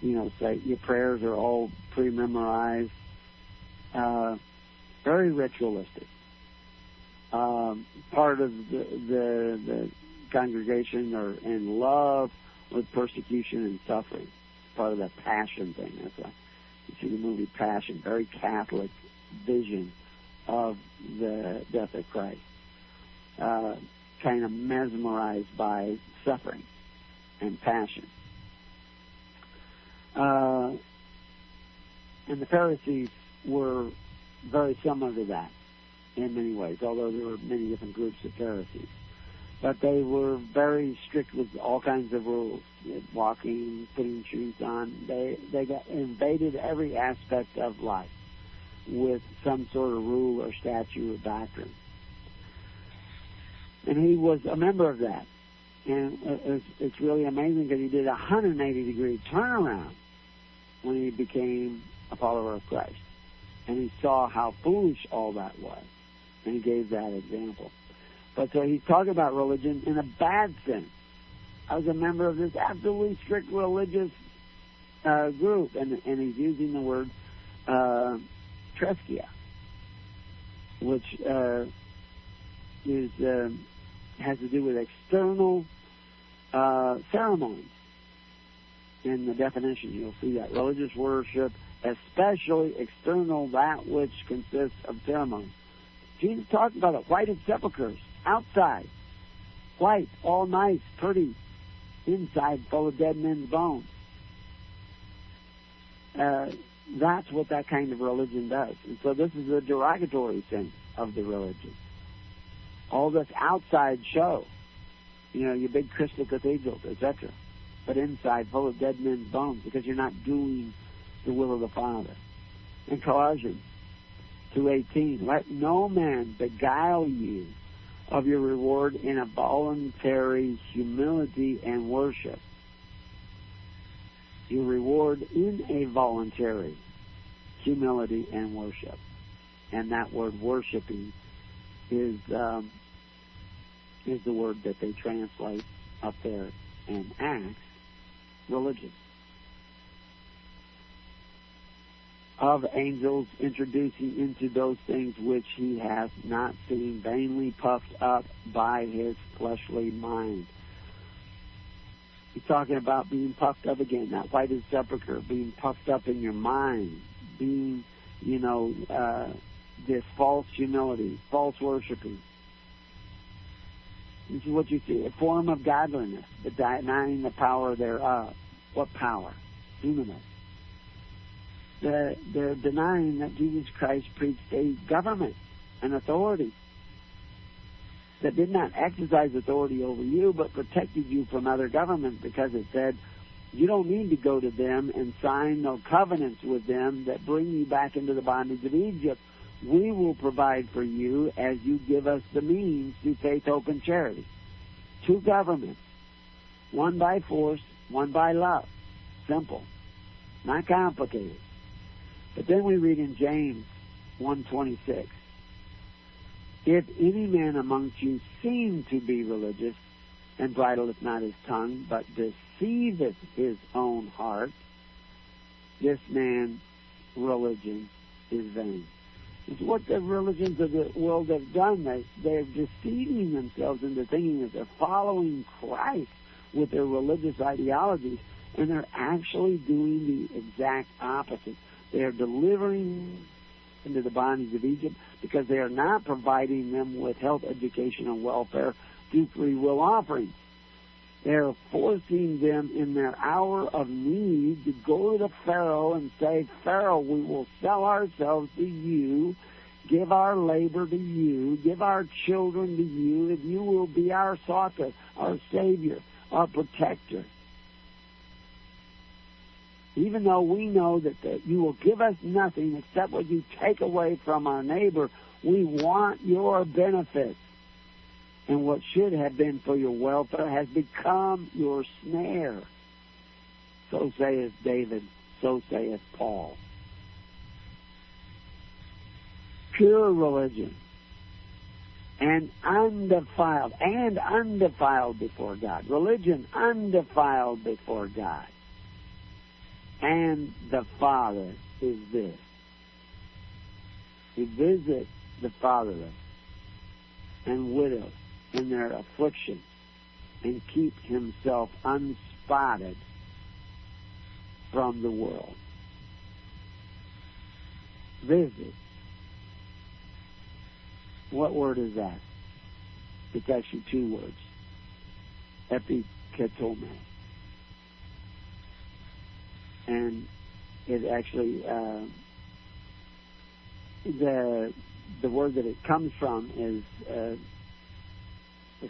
you know, say your prayers are all pre-memorized. Uh, very ritualistic. Um, part of the, the, the congregation are in love with persecution and suffering. Part of that passion thing. That's why see the movie Passion. Very Catholic vision of the death of Christ. Uh, kind of mesmerized by suffering and passion. Uh, and the Pharisees were very similar to that in many ways, although there were many different groups of Pharisees. But they were very strict with all kinds of rules, walking, putting shoes on. They they got invaded every aspect of life with some sort of rule or statute or doctrine. And he was a member of that. And it's, it's really amazing because he did a 180 degree turnaround when he became a follower of Christ. And he saw how foolish all that was. And he gave that example. But so he's talking about religion in a bad sense. I was a member of this absolutely strict religious uh, group, and, and he's using the word uh, threskeia, which uh, is uh, has to do with external uh, ceremonies. In the definition, you'll see that religious worship, especially external, that which consists of ceremony. Jesus talked about it. Whited sepulchres, outside, white, all nice, pretty, inside full of dead men's bones. Uh, that's what that kind of religion does. And so this is a derogatory sense of the religion. All this outside show, you know, your big crystal cathedrals, etc., but inside full of dead men's bones because you're not doing the will of the Father. And Colossians 2.18, let no man beguile you of your reward in a voluntary humility and worship. Your reward in a voluntary humility and worship. And that word worshiping is um, is the word that they translate up there in Acts, religion. Of angels introducing into those things which he hath not seen, vainly puffed up by his fleshly mind. He's talking about being puffed up again, that whited sepulchre, being puffed up in your mind, being, you know, uh, this false humility, false worshiping. This is what you see, a form of godliness, but denying the power thereof. What power? Dunamis. They're, they're denying that Jesus Christ preached a government, an authority that did not exercise authority over you, but protected you from other governments because it said, you don't need to go to them and sign no covenants with them that bring you back into the bondage of Egypt. We will provide for you as you give us the means through faith, hope, and charity. Two governments. One by force, one by love. Simple. Not complicated. But then we read in James 126, If any man amongst you seem to be religious, and bridleth not his tongue, but deceiveth his own heart, this man's religion is vain. It's what the religions of the world have done. They, they're deceiving themselves into thinking that they're following Christ with their religious ideologies, and they're actually doing the exact opposite. They are delivering into the bondage of Egypt because they are not providing them with health, education, and welfare through free will offerings. They are forcing them in their hour of need to go to Pharaoh and say, Pharaoh, we will sell ourselves to you, give our labor to you, give our children to you, if you will be our succor, our savior, our protector even though we know that the, you will give us nothing except what you take away from our neighbor, we want your benefits. And what should have been for your welfare has become your snare. So saith David, so saith Paul. Pure religion and undefiled, and undefiled before God. Religion undefiled before God and the Father is this. He visits the fatherless and widows in their affliction and keep himself unspotted from the world. Visit. What word is that? It's actually two words. Episkeptomai and it actually uh, the the word that it comes from is uh,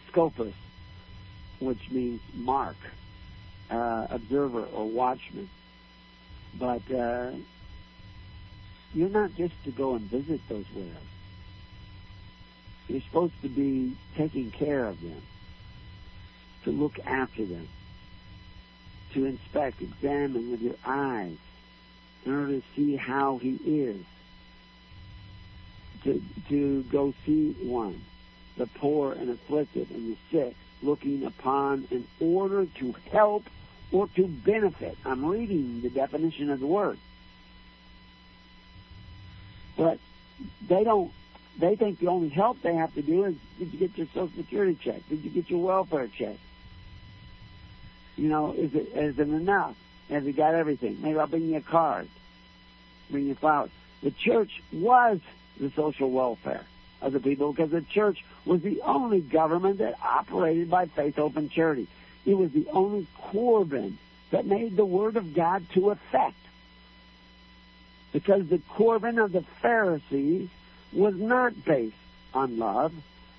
scopus, which means mark, uh, observer, or watchman. But uh, you're not just to go and visit those widows. You're supposed to be taking care of them, to look after them, to inspect, examine with your eyes, in order to see how he is, to to go see one, the poor and afflicted and the sick, looking upon in order to help or to benefit. I'm reading the definition of the word. But they don't they think the only help they have to do is did you get your social security check? Did you get your welfare check? You know, is it is it enough? Has it got everything? Maybe I'll bring you a card. Bring you flowers. The church was the social welfare of the people because the church was the only government that operated by faith, open charity. It was the only Corban that made the word of God to effect. Because the Corban of the Pharisees was not based on love,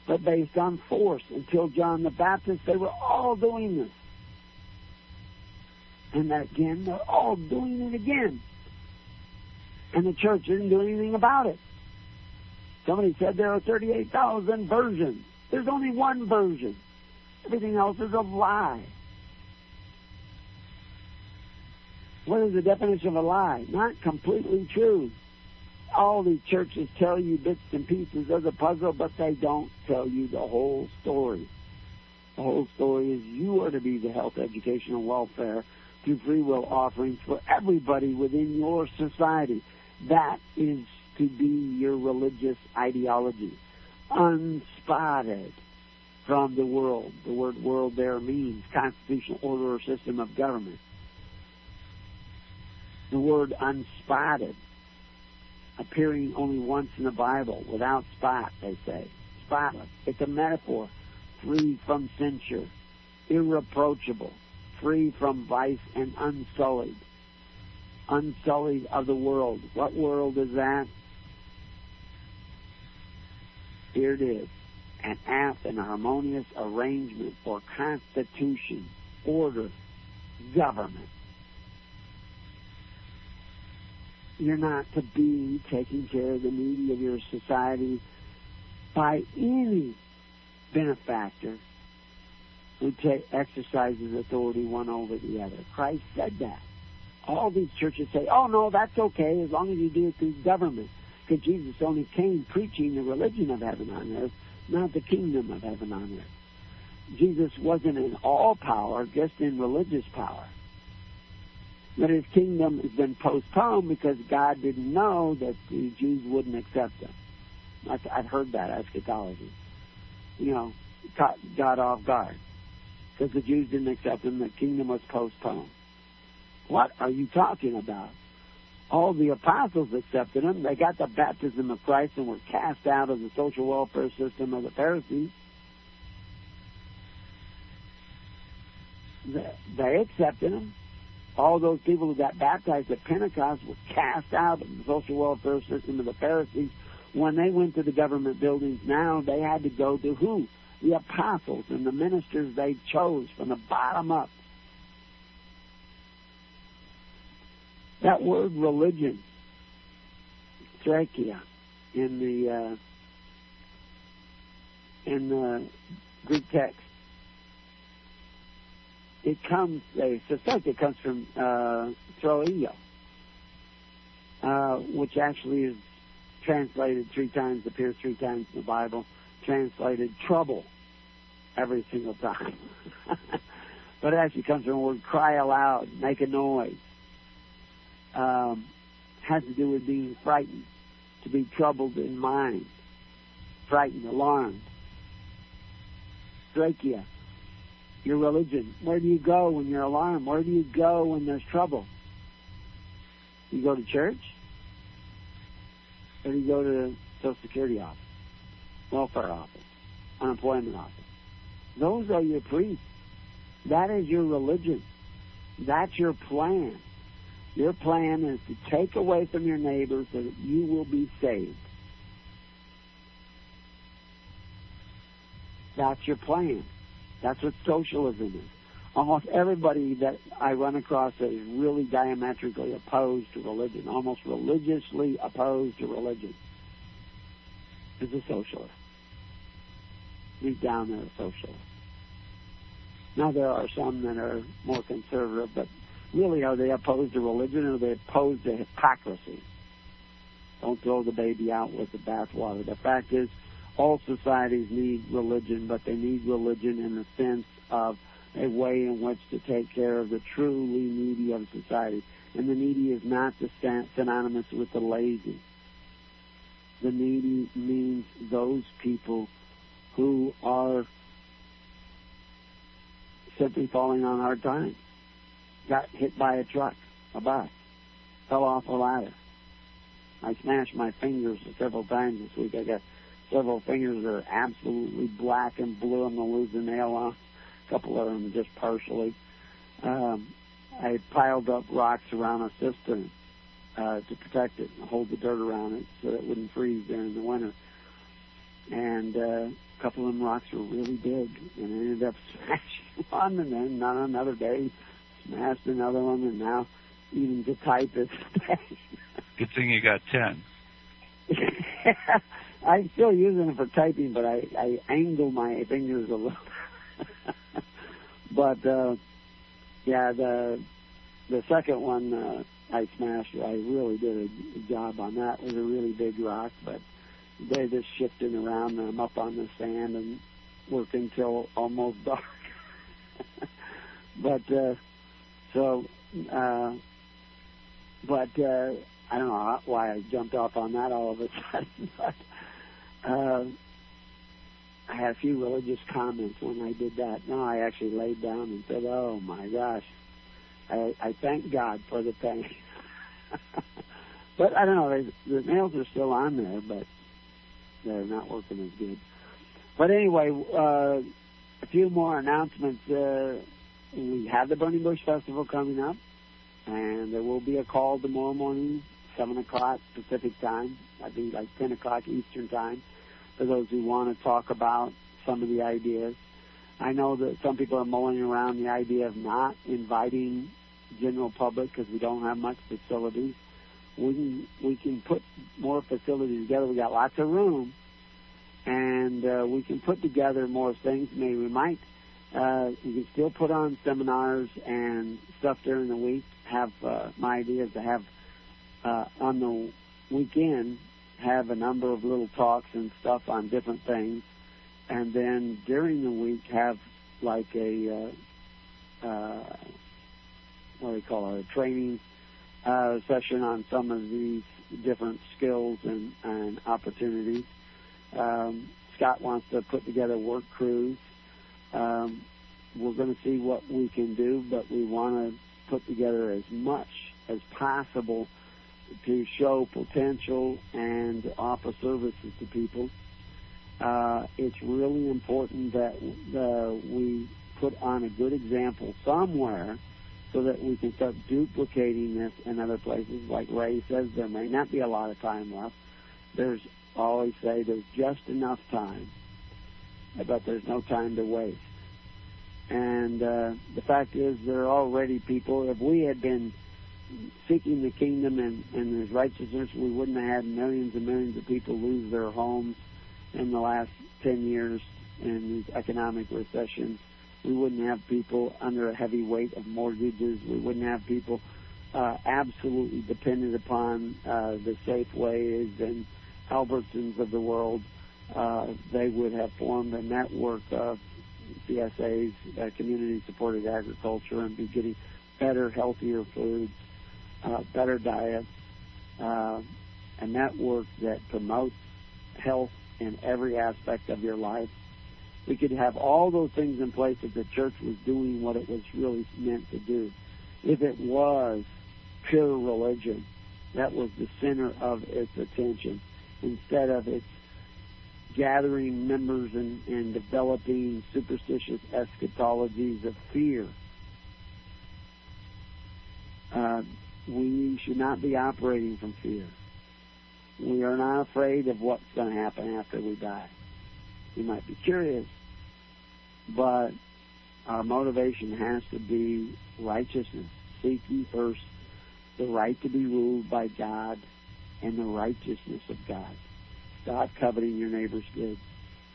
but based on force. Until John the Baptist, they were all doing this. And again, they're all doing it again. And the church didn't do anything about it. Somebody said there are 38,000 versions. There's only one version. Everything else is a lie. What is the definition of a lie? Not completely true. All these churches tell you bits and pieces of the puzzle, but they don't tell you the whole story. The whole story is you are to be the health, education, and welfare through free will offerings for everybody within your society. That is to be your religious ideology, unspotted from the world. The word world there means constitutional order or system of government. The word unspotted, appearing only once in the Bible, without spot, they say. Spotless. It's a metaphor. Free from censure, irreproachable, free from vice, and unsullied. Unsullied of the world. What world is that? Here it is an apt and harmonious arrangement or constitution, order, government. You're not to be taking care of the needy of your society by any benefactor who ta- exercises authority one over the other. Christ said that. All these churches say, oh no, that's okay as long as you do it through government. Because Jesus only came preaching the religion of heaven on earth, not the kingdom of heaven on earth. Jesus wasn't in all power, just in religious power. But his kingdom has been postponed because God didn't know that the Jews wouldn't accept him. I've, I've heard that eschatology. You know, caught God off guard. Because the Jews didn't accept him, the kingdom was postponed. What are you talking about? All the apostles accepted him. They got the baptism of Christ and were cast out of the social welfare system of the Pharisees. They accepted him. All those people who got baptized at Pentecost were cast out of the social welfare system of the Pharisees. When they went to the government buildings now, they had to go to who? The apostles and the ministers they chose from the bottom up. That word religion, thrakia, in the uh, in the Greek text, it comes. They suspect it comes from uh, uh, which actually is translated three times, appears three times in the Bible, translated trouble every single time. but it actually comes from the word cry aloud, make a noise um, has to do with being frightened, to be troubled in mind, frightened, alarmed. Thrakia, your religion. Where do you go when you're alarmed? Where do you go when there's trouble? You go to church? Or do you go to the Social Security office, welfare office, unemployment office? Those are your priests. That is your religion. That's your plan. Your plan is to take away from your neighbor so that you will be saved. That's your plan. That's what socialism is. Almost everybody that I run across that is really diametrically opposed to religion, almost religiously opposed to religion, is a socialist. Deep down, they're a socialist. Now, there are some that are more conservative, but really, are they opposed to religion or are they opposed to hypocrisy? Don't throw the baby out with the bathwater. The fact is, all societies need religion, but they need religion in the sense of a way in which to take care of the truly needy of society. And the needy is not synonymous with the lazy. The needy means those people who are simply falling on hard times. Got hit by a truck, a bus, fell off a ladder. I smashed my fingers several times this week. I got several fingers that are absolutely black and blue. I'm going to lose a nail off. A couple of them just partially. Um, I piled up rocks around a cistern uh, to protect it and hold the dirt around it so it wouldn't freeze during the winter. And uh, couple of them rocks were really big, and I ended up smashing one, and then on another day smashed another one, and now even to type it's Good thing you got ten. I'm still using it for typing, but I I angle my fingers a little. but uh, yeah, the the second one uh, I smashed. I really did a job on that. It was a really big rock, but they're just shifting around. And I'm up on the sand and working till almost dark. but uh, so, uh, but uh, I don't know why I jumped off on that all of a sudden, but uh, I had a few religious comments when I did that. No, I actually laid down and said, "Oh my gosh, I, I thank God for the pain." but I don't know. The nails are still on there, but they're not working as good. But anyway, uh, a few more announcements. Uh, we have the Burning Bush Festival coming up, and there will be a call tomorrow morning, 7 o'clock Pacific time. I think like 10 o'clock Eastern time for those who want to talk about some of the ideas. I know that some people are mulling around the idea of not inviting general public because we don't have much facilities. We can we can put more facilities together. We got lots of room, and uh, we can put together more things. Maybe we might. Uh, we can still put on seminars and stuff during the week. Have uh, my idea is to have uh, on the weekend have a number of little talks and stuff on different things, and then during the week have like a uh, uh, what do they call it, a training uh, session on some of these different skills and, and opportunities. Um, Scott wants to put together work crews. Um, we're going to see what we can do, but we want to put together as much as possible to show potential and offer services to people. Uh, it's really important that uh, we put on a good example somewhere so that we can start duplicating this in other places. Like Ray says, there may not be a lot of time left. There's always say there's just enough time, but there's no time to waste. And uh, the fact is, there are already people. If we had been seeking the kingdom and, and His righteousness, we wouldn't have had millions and millions of people lose their homes in the last 10 years in these economic recessions. We wouldn't have people under a heavy weight of mortgages. We wouldn't have people uh, absolutely dependent upon uh, the Safeways and Albertsons of the world. Uh, they would have formed a network of CSAs, uh, community-supported agriculture, and be getting better, healthier foods, uh, better diets, uh, a network that promotes health in every aspect of your life. We could have all those things in place if the church was doing what it was really meant to do. If it was pure religion, that was the center of its attention, instead of its gathering members and, and developing superstitious eschatologies of fear. Uh, we should not be operating from fear. We are not afraid of what's going to happen after we die. We might be curious, but our motivation has to be righteousness. Seek ye first the right to be ruled by God and the righteousness of God. Stop coveting your neighbor's goods.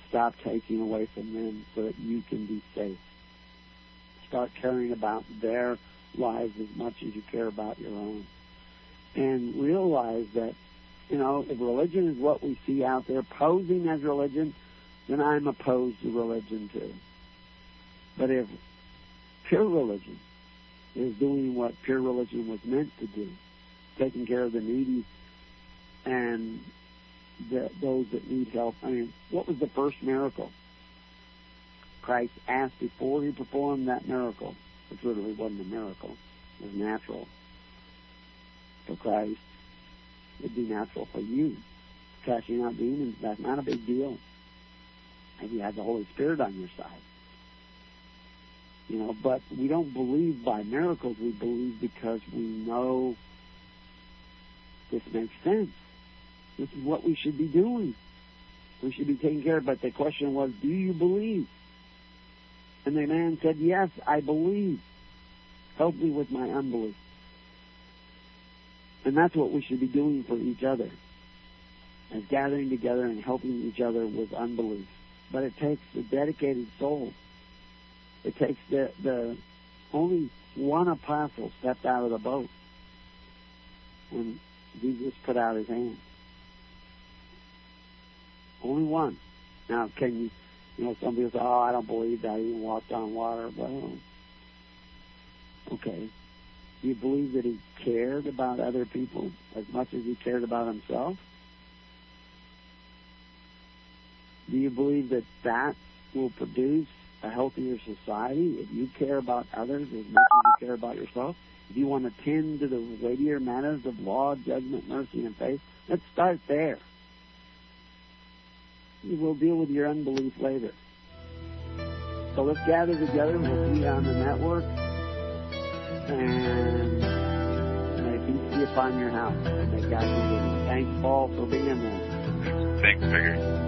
Stop taking away from them so that you can be safe. Start caring about their lives as much as you care about your own. And realize that, you know, if religion is what we see out there posing as religion, then I'm opposed to religion too. But if pure religion is doing what pure religion was meant to do, taking care of the needy and the, those that need help. I mean, what was the first miracle? Christ asked before he performed that miracle, which literally wasn't a miracle, it was natural for Christ. It'd be natural for you. Casting out demons, that's not a big deal. If you have the Holy Spirit on your side. You know, but we don't believe by miracles, we believe because we know this makes sense. This is what we should be doing. We should be taking care of. But the question was, do you believe? And the man said, Yes, I believe. Help me with my unbelief. And that's what we should be doing for each other, as gathering together and helping each other with unbelief. But it takes a dedicated soul. It takes the the only one apostle stepped out of the boat when Jesus put out his hand. Only one. Now, can you, you know, some people say, oh, I don't believe that. He walked on water. Well, okay. Do you believe that he cared about other people as much as he cared about himself? Do you believe that that will produce a healthier society if you care about others as much as you care about yourself? If you want to tend to the weightier matters of law, judgment, mercy, and faith, let's start there. We'll deal with your unbelief later. So let's gather together. We'll be on the network. And may peace be upon your house. May God be with you. Thanks, Paul, for being there. Thanks, Figure.